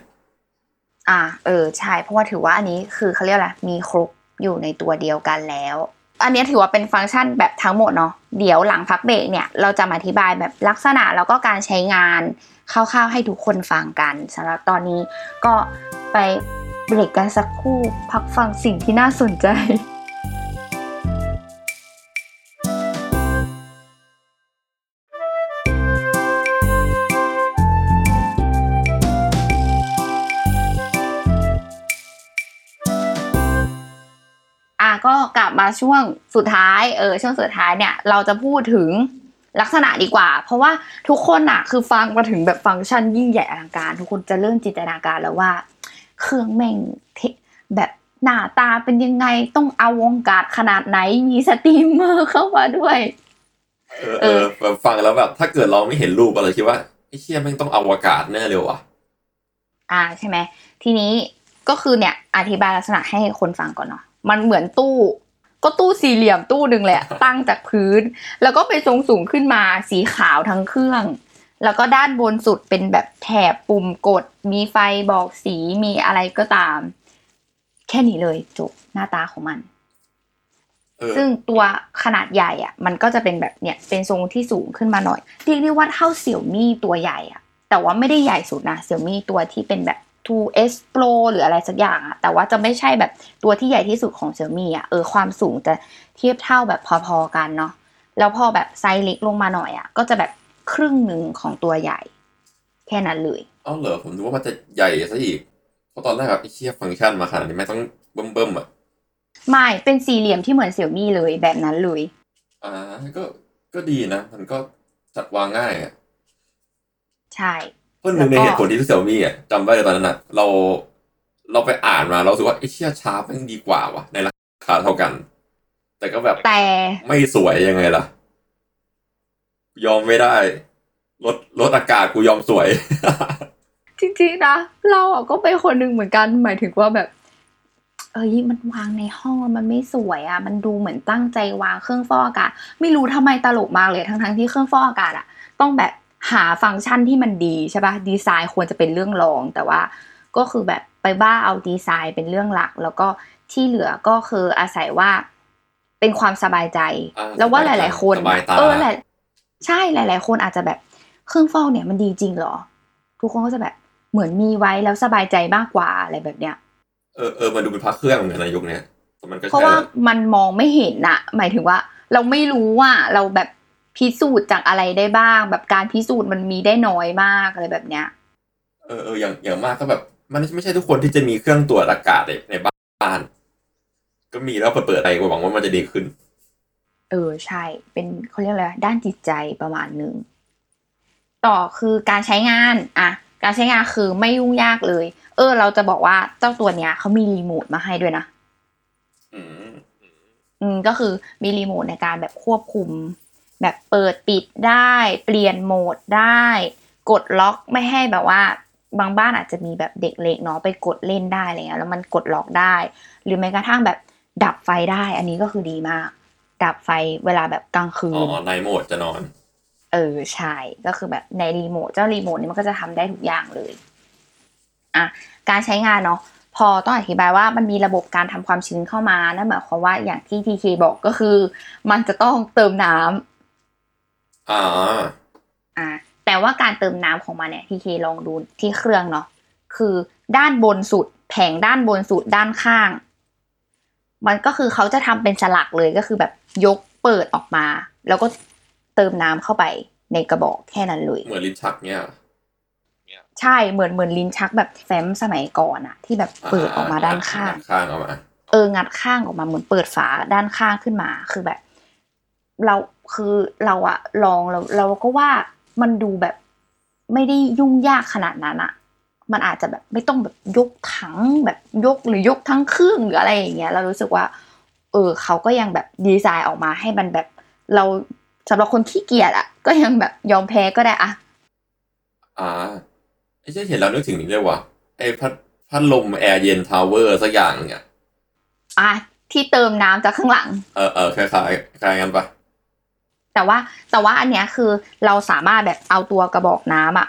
อ่า เออใช่เพราะว่าถือว่าอันนี้คือเขาเรียกอะไรมีครบอยู่ในตัวเดียวกันแล้ว อันนี้ถือว่าเป็นฟังก์ชันแบบทั้งหมดเนาะเดี๋ยวหลังพักเบรกเนี่ยเราจะมาอธิบายแบบลักษณะแล้วก็การใช้งานคร่าวๆให้ทุกคนฟังกันสำหรับตอนนี้ก็ไป เบรกกันสักครู่ พักฟังสิ่งที่น่าสนใจอะก็กลับมาช่วงสุดท้าย เออ ช่วงสุดท้ายเนี่ย เราจะพูดถึงลักษณะดีกว่า เพราะว่าทุกคนอะคือฟังมาถึงแบบฟังก์ชันยิ่งใหญ่อลังการ ทุกคนจะเริ่มจินตนาการแล้วว่า เครื่องแม่งจะแบบหน้าตาเป็นยังไงต้องอลังการขนาดไหนมีสตรีมเมอร์เข้ามาด้วย เออเออแบบฟังแล้วแบบ ถ้าเกิดเราไม่เห็นรูปอะไรคิดว่าไอ้เชี่ยแม่งต้องอวกาศแน่เลยว่ะอ่าใช่ไหมทีนี้ก็คือเนี่ย อธิบายลักษณะให้คนฟังก่อนเนาะมันเหมือนตู้ ก็ตู้สี่เหลี่ยมตู้หนึ่งแหละตั้งจากพื้น แล้วก็ไปทรงสูงขึ้นมาสีขาวทั้งเครื่อง แล้วก็ด้านบนสุดเป็นแบบแถบปุ่มกด มีไฟบอกสีมีอะไรก็ตาม แค่นี้เลยจบหน้าตาของมันเออซึ่งตัวขนาดใหญ่อะ มันก็จะเป็นแบบเนี่ยเป็นทรงที่สูงขึ้นมาหน่อยเรียกได้ว่าเท่าเสี่ยวมี่ตัวใหญ่อะ แต่ว่าไม่ได้ใหญ่สุดนะเสี่ยวมี่ตัวที่เป็นแบบ 2S Pro หรืออะไรสักอย่างอะแต่ว่าจะไม่ใช่แบบตัวที่ใหญ่ที่สุดของเสี่ยวมี่อะเออความสูงจะเทียบเท่าแบบพอๆกันเนาะแล้วพอแบบไซส์เล็กลงมาหน่อยอะก็จะแบบ ครึ่งหนึ่งของตัวใหญ่ แค่นั้นเลยเอ้าเหรอผมนึกว่ามันจะใหญ่ซะอีกเพราะตอนแรกแบบไอ้เชี่ยฟังก์ชันมาขนาดนี้ไม่ต้องเบิ่มเบิ่มๆอะไม่เป็นสี่เหลี่ยมที่เหมือนเสี่ยวมี่เลยแบบนั้นเลยอ่าก็ก็ดีนะ มันก็จัดวางง่ายอะใช่เพราะหนึ่งในแล้วก็เหตุผลที่เสี่ยวมี่อะจำได้เลยตอนนั้นอะ เราเราไปอ่านมาเรารู้สึกว่าไอ้เชี่ยชาร์ปแม่งดีกว่าว่ะในราคาเท่ากัน แต่ก็แบบแต่ไม่สวยยังไงล่ะ ยอมไม่ได้ลดลดอากาศกูยอมสวย จริงๆนะเราอะก็เป็นคนหนึ่งเหมือนกันหมายถึงว่าแบบ เอ้ยมันวางในห้องแล้วมันไม่สวยอะ มันดูเหมือนตั้งใจวางเครื่องฟอกอากาศ ไม่รู้ทำไมตลกมากเลยทั้งๆที่เครื่องฟอกอากาศอะ ต้องแบบหาฟังก์ชันที่มันดีใช่ปะดีไซน์ควรจะเป็นเรื่องรอง แต่ว่าก็คือแบบไปบ้าเอาดีไซน์เป็นเรื่องหลัก แล้วก็ที่เหลือก็คืออาศัยว่าเป็นความสบายใจอ่าแล้วว่าสหบายใจลาย ๆ คนสบายตาเออหลาย ใช่หลาย ๆ คนอาจจะแบบเครื่องฟอกเนี่ยมันดีจริงเหรอ ทุกคนก็จะแบบเหมือนมีไว้แล้วสบายใจมากกว่าอะไรแบบเนี้ยเออเออมันดูเป็นพระเครื่องเหมือนกันในยุคเนี้ยแต่มันก็เพราะใช่ว่าแหละมันมองไม่เห็นน่ะหมายถึงว่า เราไม่รู้ว่าเราแบบพิสูจน์จากอะไรได้บ้าง แบบการพิสูจน์มันมีได้น้อยมากอะไรแบบเนี้ยเออเอออย่างอย่างมากก็แบบ มันไม่ใช่ทุกคนที่จะมีเครื่องตรวจอากาศในในบ้าน ก็มีแล้วเปิดๆไปหวังว่ามันจะดีขึ้น เออใช่ เป็นเขาเรียกอะไรด้านจิตใจประมาณหนึ่งต่อคือการใช้งานอะการใช้งานคือไม่ยุ่งยากเลย เออ เราจะบอกว่าเจ้าตัวเนี้ยเขามีรีโมทมาให้ด้วยนะอืมอืมก็คือมีรีโมทในการแบบควบคุม แบบเปิดปิดได้ เปลี่ยนโหมดได้ กดล็อกไม่ให้แบบว่า บางบ้านอาจจะมีแบบเด็กเล็กเนาะไปกดเล่นได้อะไรเงี้ยแล้วมันกดล็อกได้ หรือแม้กระทั่งแบบดับไฟได้ อันนี้ก็คือดีมาก ดับไฟเวลาแบบกลางคือ๋อนในโหมดจะนอน เออใช่ก็คือแบบในรีโมทเจ้ารีโมทนี่มันก็จะทำได้ทุกอย่างเลยอะการใช้งานเนาะพอต้องอธิบายว่ามันมีระบบการทำความชื้นเข้ามานั่นหมายความว่าอย่างที่ทีเคบอกก็คือ มันจะต้องเติมน้ำอ่าอะแต่ว่าการเติมน้ำของมันเนี่ยทีเคลองดูที่เครื่องเนาะคือด้านบนสุดแผงด้านบนสุดด้านข้าง มันก็คือเขาจะทำเป็นสลักเลยก็คือแบบยกเปิดออกมา แล้วก็เติมน้ำเข้าไปในกระบอกแค่นั้นเลย เหมือนลิ้นชักเนี่ยใช่เหมือนเหมือนลิ้นชักแบบแฟ้มสมัยก่อนอะที่แบบเปิดออกมาด้านข้างด้านข้างออกมาเอองัดข้างออกมาเหมือนเปิดฝาด้านข้างขึ้นมาคือแบบ เราคือเราอะลองเราเราก็ว่ามันดูแบบไม่ได้ยุ่งยากขนาดนั้นอะ มันอาจจะแบบไม่ต้องแบบยกถังแบบยกหรือยกทั้งเครื่องหรืออะไรอย่างเงี้ยเรารู้สึกว่าเออเขาก็ยังแบบดีไซน์ออกมาให้มันแบบเราสำหรับคนขี้เกียจอะก็ยังแบบยอมแพ้ก็ได้อะอ่าไอ้เชี่ยเห็นแล้วนึกถึงนี่เลยว่ะไอ้พัดพัดลมแอร์เย็น tower สักอย่างเนี่ยอะที่เติมน้ำจากข้างหลัง เออเออคล้ายๆคล้ายกันปะแต่ว่าแต่ว่าอันเนี้ยคือเราสามารถแบบเอาตัวกระบอกน้ำอะ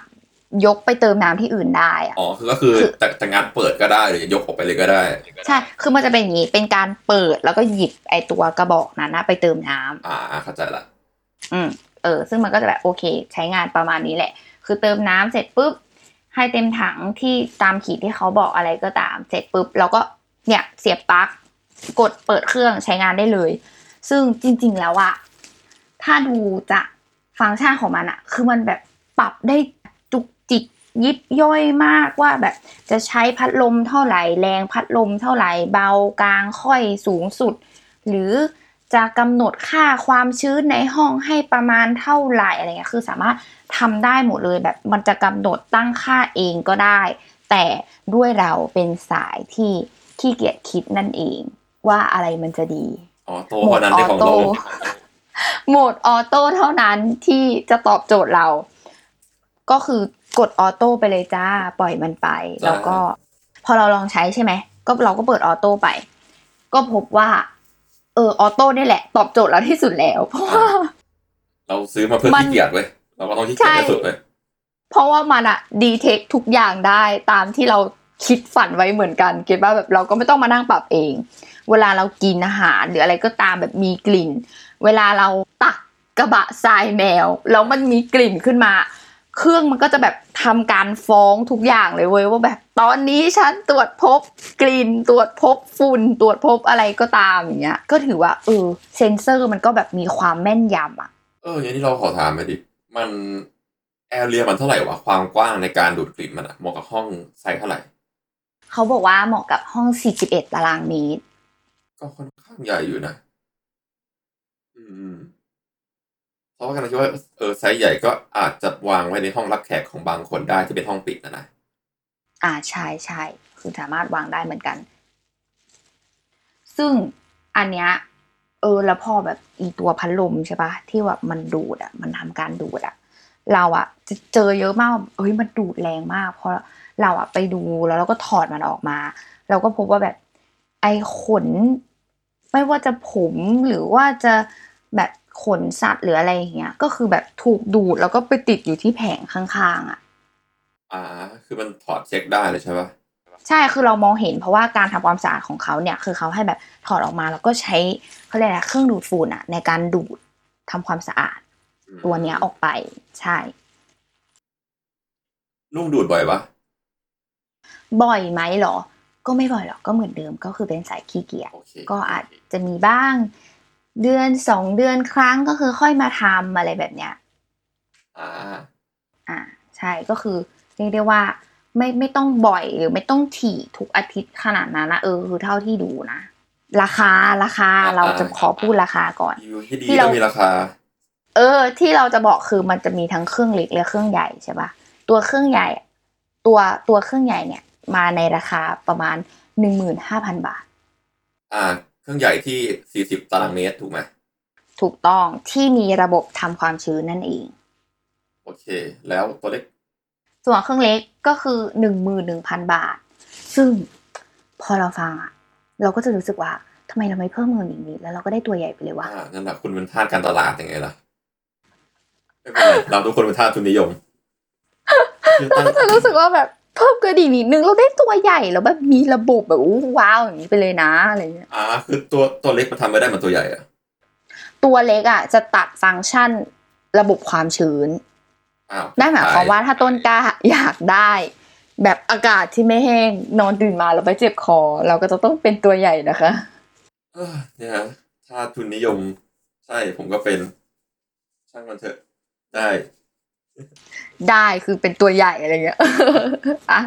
ยกไปเติมน้ำที่อื่นได้อะอ๋อคือก็คือคือจะจะงัดเปิดก็ได้หรือจะยกออกไปเลยก็ได้ ใช่ คือมันจะเป็นอย่างนี้ เป็นการเปิดแล้วก็หยิบไอตัวกระบอกนั้นนะไปเติมน้ำอ่าเข้าใจละ อืม เออ ซึ่งมันก็จะแบบโอเค ใช้งานประมาณนี้แหละ คือเติมน้ำเสร็จปุ๊บให้เต็มถังที่ตามขีดที่เขาบอกอะไรก็ตาม เสร็จปุ๊บเราก็เนี่ยเสียบปลั๊กกดเปิดเครื่องใช้งานได้เลย ซึ่งจริง ๆ แล้วอะถ้าดูจากฟังก์ชันของมันอะคือมันแบบปรับได้จุกจิก ยิบย่อยมากว่าแบบจะใช้พัดลมเท่าไหร่แรงพัดลมเท่าไหร่เบากลางค่อยสูงสุด หรือจะกำหนดค่าความชื้นในห้องให้ประมาณเท่าไหร่อะไรเงี้ยคือสามารถทำได้หมดเลยแบบมันจะกำหนดตั้งค่าเองก็ได้ แต่ด้วยเราเป็นสายที่ขี้เกียจคิดนั่นเองว่าอะไรมันจะดี auto เท่านั้นได้ของโตโหมด auto เท่านั้นที่จะตอบโจทย์เรา ก็คือ กด auto ไปเลยจ้า ปล่อยมันไปจ้าแล้วก็ พอเราลองใช้ใช่ไหมก็เราก็เปิด auto ไป ก็พบว่า เออ auto นี่แหละ ตอบโจทย์เราที่สุดแล้ว เพราะว่า เราซื้อมาเพื่อมันขี้เกียจเว้ยเราก็ต้องขี้เกียจที่สุดเลยเพราะว่ามันอะ detect ทุกอย่างได้ตามที่เราคิดฝันไว้เหมือนกัน เก็ตว่าแบบเราก็ไม่ต้องมานั่งปรับเอง เวลาเรากินอาหารหรืออะไรก็ตามแบบมีกลิ่น เวลาเราตักกระบะทรายแมวแล้วมันมีกลิ่นขึ้นมา เครื่องมันก็จะแบบทำการฟ้องทุกอย่างเลยเว้ยว่าแบบตอนนี้ฉันตรวจพบกลิ่นตรวจพบฝุ่นตรวจพบอะไรก็ตามอย่างเงี้ย ก็ถือว่าเออเซนเซอร์มันก็แบบมีความแม่นยำอะเออ อย่างนี้เราขอถามไปดิ มัน area มันเท่าไหร่วะ ความกว้างในการดูดกลิ่นมันอะเหมาะกับห้องไซส์เท่าไหร่ เขาบอกว่าเหมาะกับห้อง 41 ตารางเมตร ก็ค่อนข้างใหญ่อยู่นะ อืม เพราะว่ากำลังคิดว่าเออไซส์ใหญ่ก็อาจจะวางไว้ในห้องรับแขกของบางคนได้ที่เป็นห้องปิดนะนะอ่าใช่ใช่คือสามารถวางได้เหมือนกัน ซึ่งอันเนี้ยเออแล้วพอแบบอีตัวพัดลมใช่ปะที่ว่ามันดูดอะ มันทำการดูดอะ เราอะจะเจอเยอะมากเอ้ยมันดูดแรงมากเพราะเราอะไปดูแล้วเราก็ถอดมันออกมา เราก็พบว่าแบบไอขน ไม่ว่าจะผมหรือว่าจะแบบ ขนสัตว์หรืออะไรอย่างเงี้ย ก็คือแบบถูกดูดแล้วก็ไปติดอยู่ที่แผงข้างๆอะอ่า คือมันถอดเช็คได้เลยใช่ปะใช่คือเรามองเห็นเพราะว่าการทำความสะอาดของเขาเนี่ยคือเขาให้แบบถอดออกมาแล้วก็ใช้เขาเรียกอะไรเครื่องดูดฝุ่นอะในการดูดทำความสะอาดอืมตัวเนี้ยออกไป ใช่ลุงดูดบ่อยปะบ่อยไหมเหรอ ก็ไม่บ่อยหรอกก็เหมือนเดิมก็คือเป็นสายขี้เกียจโอเคก็อาจจะมีบ้าง เดือนสองเดือนครั้งก็คือค่อยมาทำอะไรแบบเนี้ย อ่า อ่า ใช่ก็คือเรียกได้ว่า ไม่ไม่ต้องบ่อยหรือไม่ต้องถี่ทุกอาทิตย์ขนาดนั้นนะเออคือเท่าที่ดูนะราคาราคาอ่า เราจะขอพูดราคาก่อนรีวิวที่ดีที่เรา ต้องมีราคา เออ ที่เราจะบอกคือมันจะมีทั้งเครื่องเล็กและเครื่องใหญ่ใช่ปะตัวเครื่องใหญ่ตัวตัวเครื่องใหญ่เนี่ย มาในราคาประมาณหนึ่งหมื่นห้าพันบาท อ่า เครื่องใหญ่ที่สี่สิบตารางเมตรถูกไหมถูกต้องที่มีระบบทำความชื้นนั่นเอง โอเค แล้วตัวเล็ก ส่วนเครื่องเล็กก็คือหนึ่งหมื่นหนึ่งพันบาท ซึ่งพอเราฟังอะเราก็จะรู้สึกว่าทำไมเราไม่เพิ่มเงินอย่างนี้แล้วเราก็ได้ตัวใหญ่ไปเลยวะอ่านั่นแหละคุณเป็นทาสการตลาดยังไงล่ะไม่เป็นไรเราทุกคนเป็นทาสทุนนิยมคือตั้งก็จะรู้สึกว่าแบบ เพิ่มเกินอีกนิดนึงเราได้ตัวใหญ่แล้วแบบมีระบบแบบอู้ว้าวอย่างนี้ไปเลยนะอะไรเงี้ยอ่าคือตัวตัวเล็กมันทำไม่ได้เหมือนตัวใหญ่อะตัวเล็กอะจะตัดฟังก์ชันระบบความชื้นอ้าวนั่นหมายความว่าถ้าต้นกล้าอยากได้ แบบอากาศที่ไม่แห้งนอนตื่นมาแล้วไปเจ็บคอ เราก็จะต้องเป็นตัวใหญ่นะคะเออเนี่ยฮะทาสทุนนิยม ใช่ผมก็เป็น ช่างมันเถอะ ได้ ได้คือเป็นตัวใหญ่อะไรเงี้ยอะ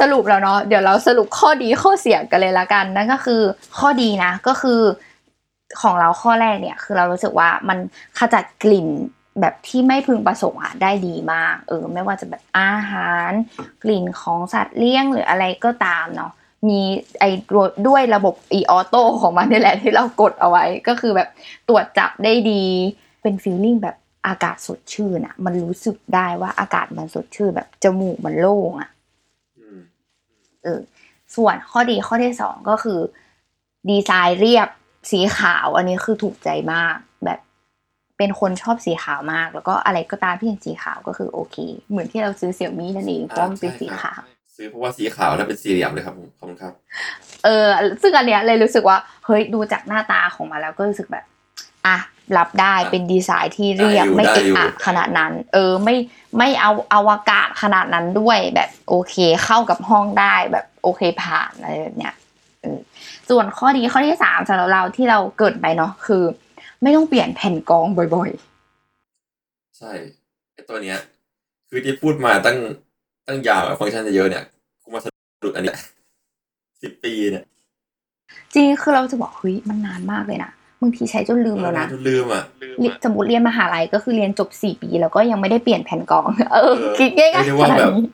สรุปแล้วเนาะเดี๋ยวเราสรุปข้อดีข้อเสียกันเลยละกันนั่นก็คือข้อดีนะก็คือของเราข้อแรกเนี่ยคือเรารู้สึกว่ามันขจัดกลิ่นแบบที่ไม่พึงประสงค์อะได้ดีมาก เออไม่ว่าจะแบบอาหาร กลิ่นของสัตว์เลี้ยงหรืออะไรก็ตามเนาะมีไอ้ด้วยระบบ e ออโต้ของมันนี่แหละที่เรากดเอาไว้ ก็คือแบบตรวจจับได้ดีเป็นฟีลลิ่งแบบ อากาศสดชื่นอะมันรู้สึกได้ว่าอากาศมันสดชื่นแบบจมูกมันโล่งอะอืมเออส่วนข้อดีข้อที่สองก็คือ ดีไซน์เรียบสีขาวอันนี้คือถูกใจมาก แบบเป็นคนชอบสีขาวมาก แล้วก็อะไรก็ตามที่เป็นสีขาวก็คือโอเค เหมือนที่เราซื้อเสี่ยมี่นั่นเองเพราะมันเป็นสีขาว ซื้อเพราะว่าสีขาวแล้วเป็นสี่เหลี่ยมเลยครับผมขอบคุณครับ เออซึ่งอันเนี้ยเลยรู้สึกว่าเฮ้ยดูจากหน้าตาของมันแล้วก็รู้สึกแบบ อะรับได้อะเป็นดีไซน์ที่เรียบได้อยู่ไม่ได้เอะอยู่อะขนาดนั้น เออไม่ไม่เอาอวกาศขนาดนั้นด้วยแบบโอเคเข้ากับห้องได้แบบโอเคผ่านอะไรแบบเนี้ยเออส่วนข้อดีข้อที่สามสำหรับเราที่เราเกิดไปเนาะคือ ไม่ต้องเปลี่ยนแผ่นกรองบ่อยใช่ไอตัวเนี้ย คือที่พูดมาตั้งตั้งยาวอะฟังก์ชันเยอะๆเนี่ยกูมาสรุปอันเนี้ยสิบปีเนี่ยๆจริงคือเราจะบอกเฮ้ยมันนานมากเลยนะ บางทีใช้จนลืมแล้วนะจนลืมอะเรียนสมมติเรียนมหาลัยก็คือเรียนจบสี่ปี แล้วก็ยังไม่ได้เปลี่ยนแผ่นกรองเออเออคิดง่ายเรียกได้ๆขว่านาดแบบนี้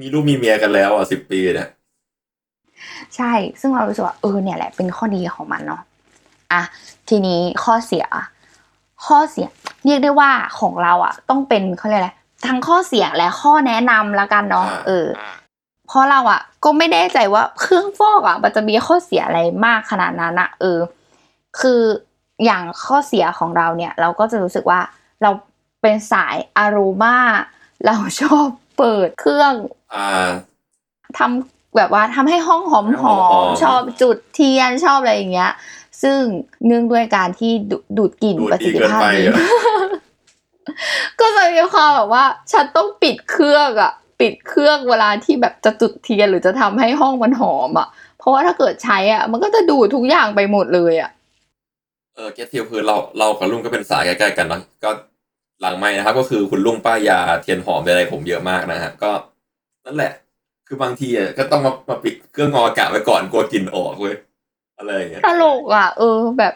มีลูกมีเมียกันแล้วอะสิบปีเนี่ยใช่ซึ่งเรารู้สึกว่าเออเนี่ยแหละเป็นข้อดีของมันเนาะอะทีนี้ข้อเสีย ข้อเสีย เรียกได้ว่าของเราอะ ต้องเป็นเขาเรียกอะไรทั้งข้อเสียและข้อแนะนำละกันเนาะอ่าเออเพราะเราอะ ก็ไม่แน่ใจว่าเครื่องฟอกอะ มันจะมีข้อเสียอะไรมากขนาดนั้นอะเออ คืออย่างข้อเสียของเราเนี่ย เราก็จะรู้สึกว่าเราเป็นสายอารมาเราชอบเปิดเครื่องอ่าทำแบบว่าทำให้ห้องหอมหห้อองหอมมชอบจุดเทียนชอบอะไรอย่างเงี้ย ซึ่งเนื่องด้วยการที่ดูดูดกลิ่นดูดประดีสิทธิเกินภาพไปดีอะก็จะมีความแบบว่า ฉันต้องปิดเครื่องอะปิดเครื่องเวลาที่แบบจะจุดเทียนหรือจะทำให้ห้องมันหอมอะเพราะว่าถ้าเกิดใช้อะมันก็จะดูดทุกอย่างไปหมดเลยอะ เออเกสทิวคือเราเรากับลุงก็เป็นสายใกล้ๆกันเนาะก็หลังไม่นะครับ ก็คือคุณลุงป้ายยาเทียนหอมอะไรผมเยอะมากนะฮะก็นั่นแหละ คือบางทีอะก็ต้องมามาปิดเครื่องงออากาศไว้ก่อนกลัวกลิ่นออกเว้ยอะไรอย่างเงี้ยตลกอะเออแบบ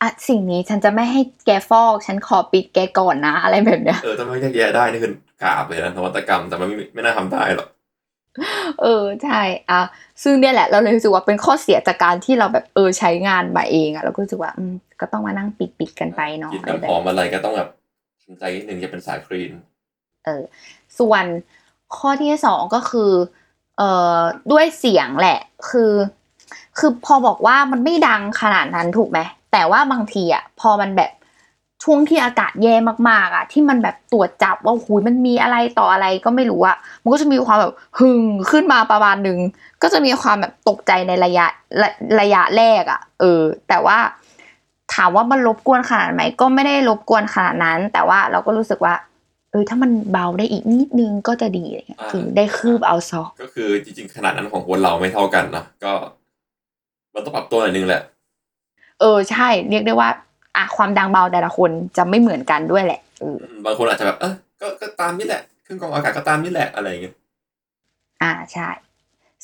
อะสิ่งนี้ฉันจะไม่ให้แกฟอก ฉันขอปิดแกก่อนนะ อะไรแบบเนี้ยเออถ้าไม่แยกแยะได้นี่คือกราบเลยนะนวัตกรรมแต่มันไม่ไม่น่าทำได้หรอก เออใช่อะซึ่งเนี่ยแหละ เราเลยรู้สึกว่าเป็นข้อเสียจากการที่เราแบบเออใช้งานมาเองอะเราก็รู้สึกว่าอืมก็ต้องมานั่งปิดปิดๆกันไปเนาะกินอะไรแบน้ำหอบมอะไรก็ต้องแบบทำใจนิดนึงจะเป็นสายคลีนเออส่วนข้อที่สองก็คือเอ่อด้วยเสียงแหละคือ คือพอบอกว่ามันไม่ดังขนาดนั้นถูกไหมแต่ว่าบางทีอะพอมันแบบ ช่วงที่อากาศแย่มากๆอะ ที่มันแบบตรวจจับว่าหูยมันมีอะไรต่ออะไรก็ไม่รู้อะมันก็จะมีความแบบหึงขึ้นมาประมาณหนึ่งก็จะมีความแบบตกใจในระยะระระยะแรกอะ เออ แต่ว่าถามว่ามันรบกวนขนาดไหมก็ไม่ได้รบกวนขนาดนั้น แต่ว่าเราก็รู้สึกว่า เออถ้ามันเบาได้อีกนิดนึงก็จะดีอะไรเงี้ยคือได้คืบเอาซอก็คือจริงๆ ขนาดนั้นของคนเราไม่เท่ากันนะก็มันต้องปรับตัวหน่อยนึงแหละ เออใช่ เรียกได้ว่า อะความดังเบาแต่ละคนจะไม่เหมือนกันด้วยแหละเออบางคนอาจจะแบบเออก็ก็ตามนี่แหละเครื่องกรองอากาศก็ตามนี่แหละอะไรอย่างเงี้ยอ่าใช่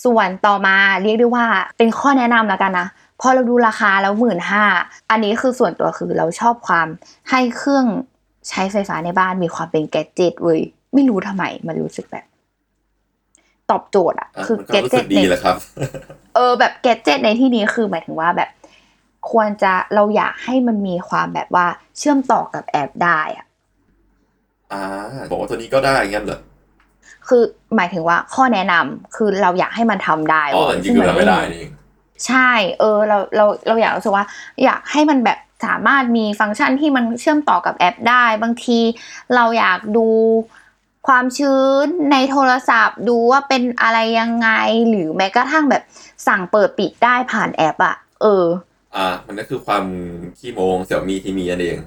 ส่วนต่อมาเรียกได้ว่าเป็นข้อแนะนำแล้วกันนะพอเราดูราคาแล้วหมื่นห้าอันนี้คือส่วนตัวคือเราชอบความให้เครื่องใช้ไฟฟ้าในบ้านมีความเป็นแกดเจิตเว้ยไม่รู้ทำไมมันรู้สึกแบบ ตอบโจทย์อะอะคือมันก็แกดรู้เจิสึตกดีแหละครับเออแบบแกดเจิตในที่นี้คือหมายถึงว่าแบบ ควรจะเราอยากให้มันมีความแบบว่าเชื่อมต่อกับแอปได้อะอ่าบอกว่าตัวนี้ก็ได้งั้นเหรอคือหมายถึงว่าข้อแนะนำคือเราอยากให้มันทำได้อ๋อเว้ยจริงๆคือเราไม่ได้นี่ใช่ เออเราเราเราอยากรู้สึกว่า อยากให้มันแบบสามารถมีฟังก์ชันที่มันเชื่อมต่อกับแอปได้ บางทีเราอยากดูความชื้นในโทรศัพท์ ดูว่าเป็นอะไรยังไงหรือแม้กระทั่งแบบสั่งเปิดปิดได้ผ่านแอปอะเออ อ่ามันก็คือความขี้โมงเสี่ยวมีที่มีนั่นเอง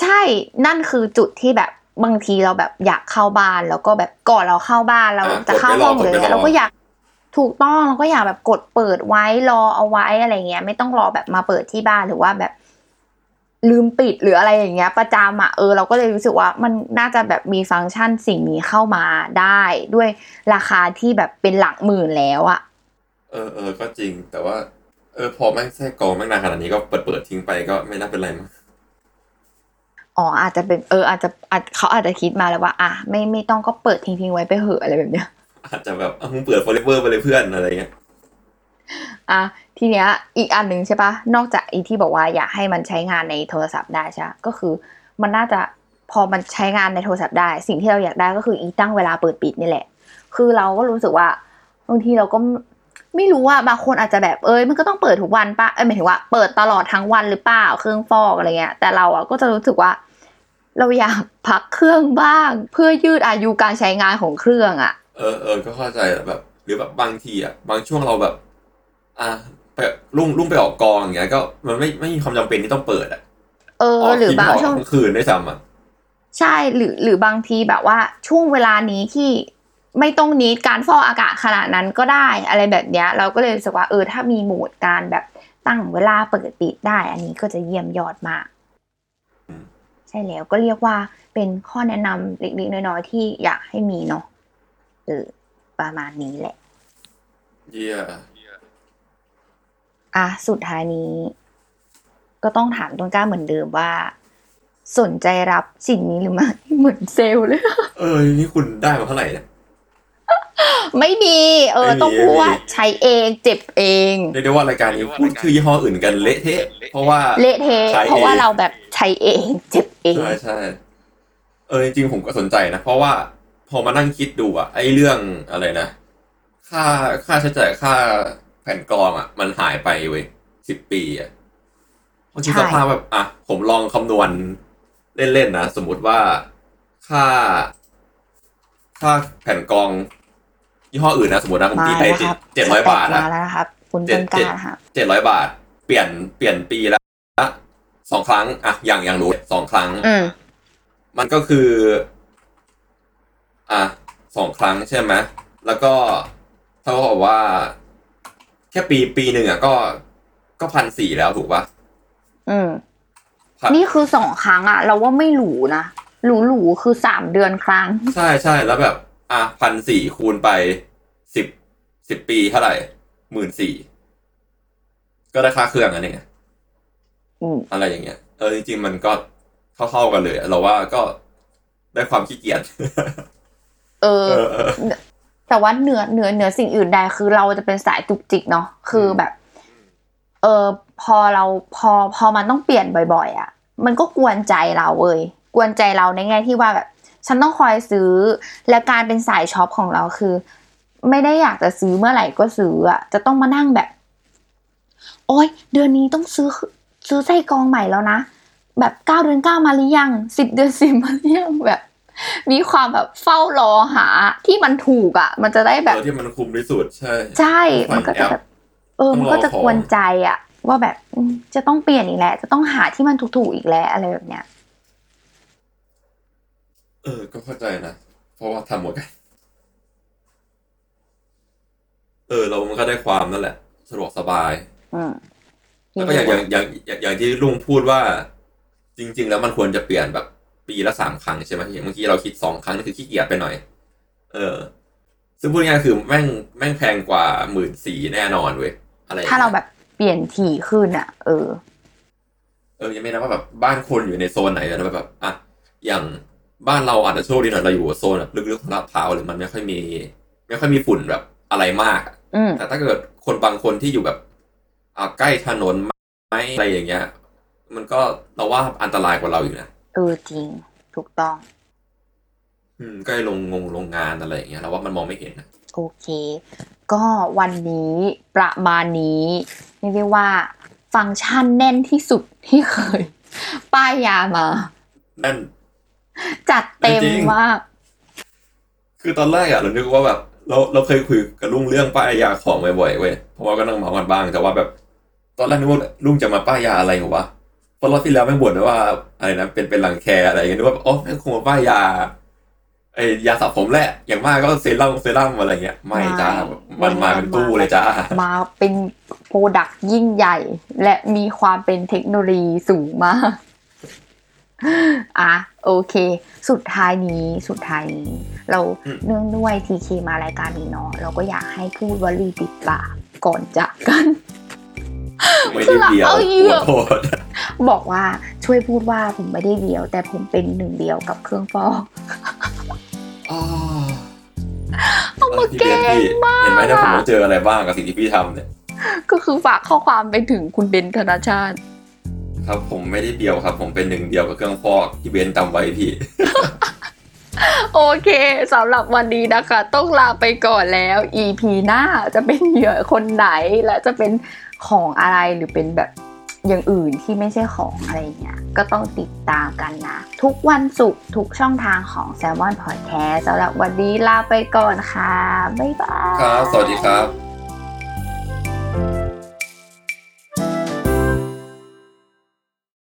ใช่นั่นคือจุดที่แบบบางทีเราแบบอยากเข้าบ้านแล้วก็แบบก่อนเราเข้าบ้านเราอะจะเข้ากดไปรอห้องเลยกดไปรอเราก็อยากถูกต้องเราก็อยากแบบกดเปิดไว้รอเอาไว้อะไรเงี้ย ไม่ต้องรอแบบมาเปิดที่บ้านหรือว่าแบบ ลืมปิดหรืออะไรอย่างเงี้ย ประจำอะเออเราก็เลยรู้สึกว่ามันน่าจะแบบมีฟังก์ชันสิ่งนี้เข้ามาได้ด้วยราคาที่แบบเป็นหลักหมื่นแล้วอะ เออเออก็จริง แต่ว่าเออพอแม่งแทรกกรองแม่งนานขนาดนี้ก็เปิดเปิดทิ้งไปก็ไม่น่าเป็นไรมั้งอ๋ออาจจะเป็นเอออาจจะอาจเขาอาจจะคิดมาแล้วว่า อะไม่ไม่ต้องก็เปิดทิ้งๆไว้ไปเหอะอะไรแบบเนี้ย อาจจะแบบอะมึงเปิด forever ไปเลยเพื่อนอะไรเงี้ยอะทีเนี้ยอีกอันหนึ่งใช่ปะนอกจากอีที่บอกว่าอยากให้มันใช้งานในโทรศัพท์ได้ใช่ปะก็คือมันน่าจะพอมันใช้งานในโทรศัพท์ได้ สิ่งที่เราอยากได้ก็คืออีตั้งเวลาเปิดปิดนี่แหละ คือเราก็รู้สึกว่าบางทีเราก็ ไม่รู้ว่าบางคนอาจจะแบบเอ้ยมันก็ต้องเปิดทุกวันปะเอ้ยหมายถึงว่าเปิดตลอดทั้งวันหรือเปล่าเครื่องฟอกอะไรเงี้ยแต่เราอะก็จะรู้สึกว่า เราอยากพักเครื่องบ้าง เพื่อยืดอายุการใช้งานของเครื่องอะ เออเออก็เข้าใจแหละแบบ หรือแบบบางทีอะบางช่วงเราแบบ อะไปรุ่งรุ่งไปออกกองอย่างเงี้ยก็มันไม่ไม่มีความจำเป็นที่ต้องเปิดอะเออ หรือบางทีช่วงกลางคืนด้วยซ้ำอะใช่หรือหรือบางทีแบบว่าช่วงเวลานี้ที่ ไม่ต้องนิดการฟอกอากาศขนาดนั้นก็ได้อะไรแบบเนี้ย เราก็เลยรู้สึกว่าเออถ้ามีโหมดการแบบตั้งเวลาเปิดปิดได้ อันนี้ก็จะเยี่ยมยอดมากอืมใช่แล้วก็เรียกว่าเป็นข้อแนะนำเล็กๆน้อยๆที่อยากให้มีเนาะเออประมาณนี้แหละเยี่ยอะสุดท้ายนี้ ก็ต้องถามต้นกล้าเหมือนเดิมว่า สนใจรับสิ่งนี้หรือไม่เหมือนเซลล์เลย เออ นี่คุณได้มาเท่าไหร่เนี่ย ไม่มี เออไม่มีต้องพูดว่าไม่มีใช้เองเจ็บเองเรียกได้ว่ารายการนี้พูดชื่อยี่ห้ออื่นกันเละเทะเพราะว่าเละเทะใช้เองเพราะว่าเราแบบใช้เอง เจ็บเองใช่ใช่เออจริงๆผมก็สนใจนะเพราะว่าพอมานั่งคิดดูอะไอ้เรื่องอะไรนะค่าค่าใช้จ่ายค่าแผ่นกรองอะมันหายไปเว้ยสิบปีอะบางทีใช่สภาพแบบอะผมลองคำนวณเล่นๆนะสมมุติว่าค่า ค่าแผ่นกรอง ยี่ห้ออื่นนะสมมตินะผมมาตีไปแล้วเจ็คดรับเจ็ดร้อยบาทสแต็กอะมาแล้วนะครับ คุณเจ็ต้ดนกเจ็ดล้านะครับเจ็ดร้อยบาท เปลี่ยนเปลี่ยนปีละสองครั้งอะอย่างอย่างรู้สองครั้งอืมมันก็คือ อะสองครั้งใช่ไหมแล้วก็เท่ากับว่า แค่ปีปีหนึ่งอะ ก็ก็พันสี่แล้วถูกปะอืมพันนี่คือสองครั้งอะเราว่าไม่หรูนะหรูหรูๆคือสามเดือนครั้ง ใช่ใช่แล้วแบบ อะพันสี่คูณไปสิบสิบปีเท่าไหร่หมื่นสี่ก็ได้ค่าเครื่องอันนี้ไงอืมอะไรอย่างเงี้ย เออจริงๆมันก็เท่าๆกันเลย เราว่าก็ได้ความขี้เกียจเออเออเออ แต่ว่าเหนือเหนือเหนือสิ่งอื่นใดคือเราจะเป็นสายจุกจิกเนาะคือแบบ เออพอเราพอพอมันต้องเปลี่ยนบ่อย ๆ อะ มันก็กวนใจเราเว้ยกวนใจเราในแง่ที่ว่าแบบ ฉันต้องคอยซื้อ และการเป็นสายช็อปของเราคือ ไม่ได้อยากจะซื้อเมื่อไหร่ก็ซื้ออะจะต้องมานั่งแบบ โอ๊ยเดือนนี้ต้องซื้อซื้อไส้กรองใหม่แล้วนะ แบบเก้าเดือนเก้ามาหรือยังสิบเดือนสิบมาหรือยังแบบ มีความแบบเฝ้ารอหาที่มันถูกอะ มันจะได้แบบเออที่มันคุ้มที่สุดใช่ ใช่ผ่ามันก็จะแอปแบบเออต้องมันก็จะรอของกวนใจอะว่าแบบอืมจะต้องเปลี่ยนอีกแล้วจะต้องหาที่มันถูกๆอีกแล้วอะไรแบบเนี้ย เออ ก็เข้าใจนะ เพราะว่าทำหมดกัน เออ เรามันก็ได้ความนั่นแหละ สะดวกสบายอืมแล้วก็อย่างอย่างอย่างอย่างอย่างที่ลุงพูดว่า จริง ๆ แล้วมันควรจะเปลี่ยนแบบปีละสามครั้งใช่ไหมอย่างเมื่อกี้เราคิดสองครั้งนี่คือขี้เกียจไปหน่อย เออ ซึ่งพูดง่ายๆคือแม่งแม่งแพงกว่าหมื่นสี่แน่นอนเว้ยอะไรอย่งถ้างี้ยเราแบบเปลี่ยนถี่ขึ้นอะเออ เออยังไม่นับว่าแบบบ้านคนอยู่ในโซนไหนนะแบบ อะอย่าง บ้านเราอาจจะโชคดีหน่อยเราอยู่โซนแบบลึกๆของลาดพร้าวหรือมันไม่ค่อยมี ไม่ค่อยมีฝุ่นแบบอะไรมากอะอืมแต่ถ้าเกิดคนบางคนที่อยู่แบบอ่าใกล้ถนนไม้อะไรอย่างเงี้ย มันก็เราว่าอันตรายกว่าเราอยู่นะเออจริง ถูกต้อง อืมใกล้โรงงงโรงงานอะไรอย่างเงี้ยเราว่ามันมองไม่เห็นนะโอเค ก็วันนี้ประมาณนี้เรียกได้ว่า ฟังก์ชันแน่นที่สุดที่เคย ป้ายยามานั่น จัดเต็มจริงมาก คือตอนแรกอะเรานึกว่าแบบ เราเราเคยคุยกับลุงเรื่องป้ายยาของบ่อยๆเว้ยเพราะว่าก็นั่งเมากันบ้างแต่ว่าแบบ ตอนแรกนึกว่าลุงจะมาป้ายยาอะไรเหรอวะเพราะรอบที่แล้วไม่งบ่นว่าอะไรนะเป็นเป็นรังแคอะไรอย่างเงี้ยนึกว่าอ๋อแม่งคงมาป้ายยาไอยาสระผมแหละ อย่างมากก็เซรั่มเซรั่มอะไรเงี้ย ไม่จ้าไม่มันมาเป็นตู้เลยจ้ามาเป็นโปรดักต์ยิ่งใหญ่ และมีความเป็นเทคโนโลยีสูงมาก อะโอเค สุดท้ายนี้สุดท้ายนี้ เราอืมเนื่องด้วยทีเคมารายการนี้เนาะเราก็อยากให้พูดวลีติดปากก่อนจากกันไม่ได้เดียวเอาเหยื่อขอโทษบอกว่าช่วยพูดว่าผมไม่ได้เดียว แต่ผมเป็นหนึ่งเดียวกับเครื่องฟอกอ๋อเอามาแกล้งมากเห็นไหมนะผมอะต้องเจออะไรบ้างกับสิ่งที่พี่ทำเนี่ย ก็คือฝากข้อความไปถึงคุณเบนธนชาติ ครับผมไม่ได้เดียวครับ ผมเป็นหนึ่งเดียวกับเครื่องฟอกที่เบนจำไว้พี่ โอเคสำหรับวันนี้นะคะ ต้องลาไปก่อนแล้ว EP หน้าจะเป็นเหยื่อคนไหนและจะเป็นของอะไรหรือเป็นแบบอย่างอื่นที่ไม่ใช่ของอะไรเงี้ย ก็ต้องติดตามกันนะ ทุกวันศุกร์ทุกช่องทางของ Salmon Podcast สำหรับวันนี้ลาไปก่อนค่ะ บ๊ายบาย ครับ สวัสดีครับ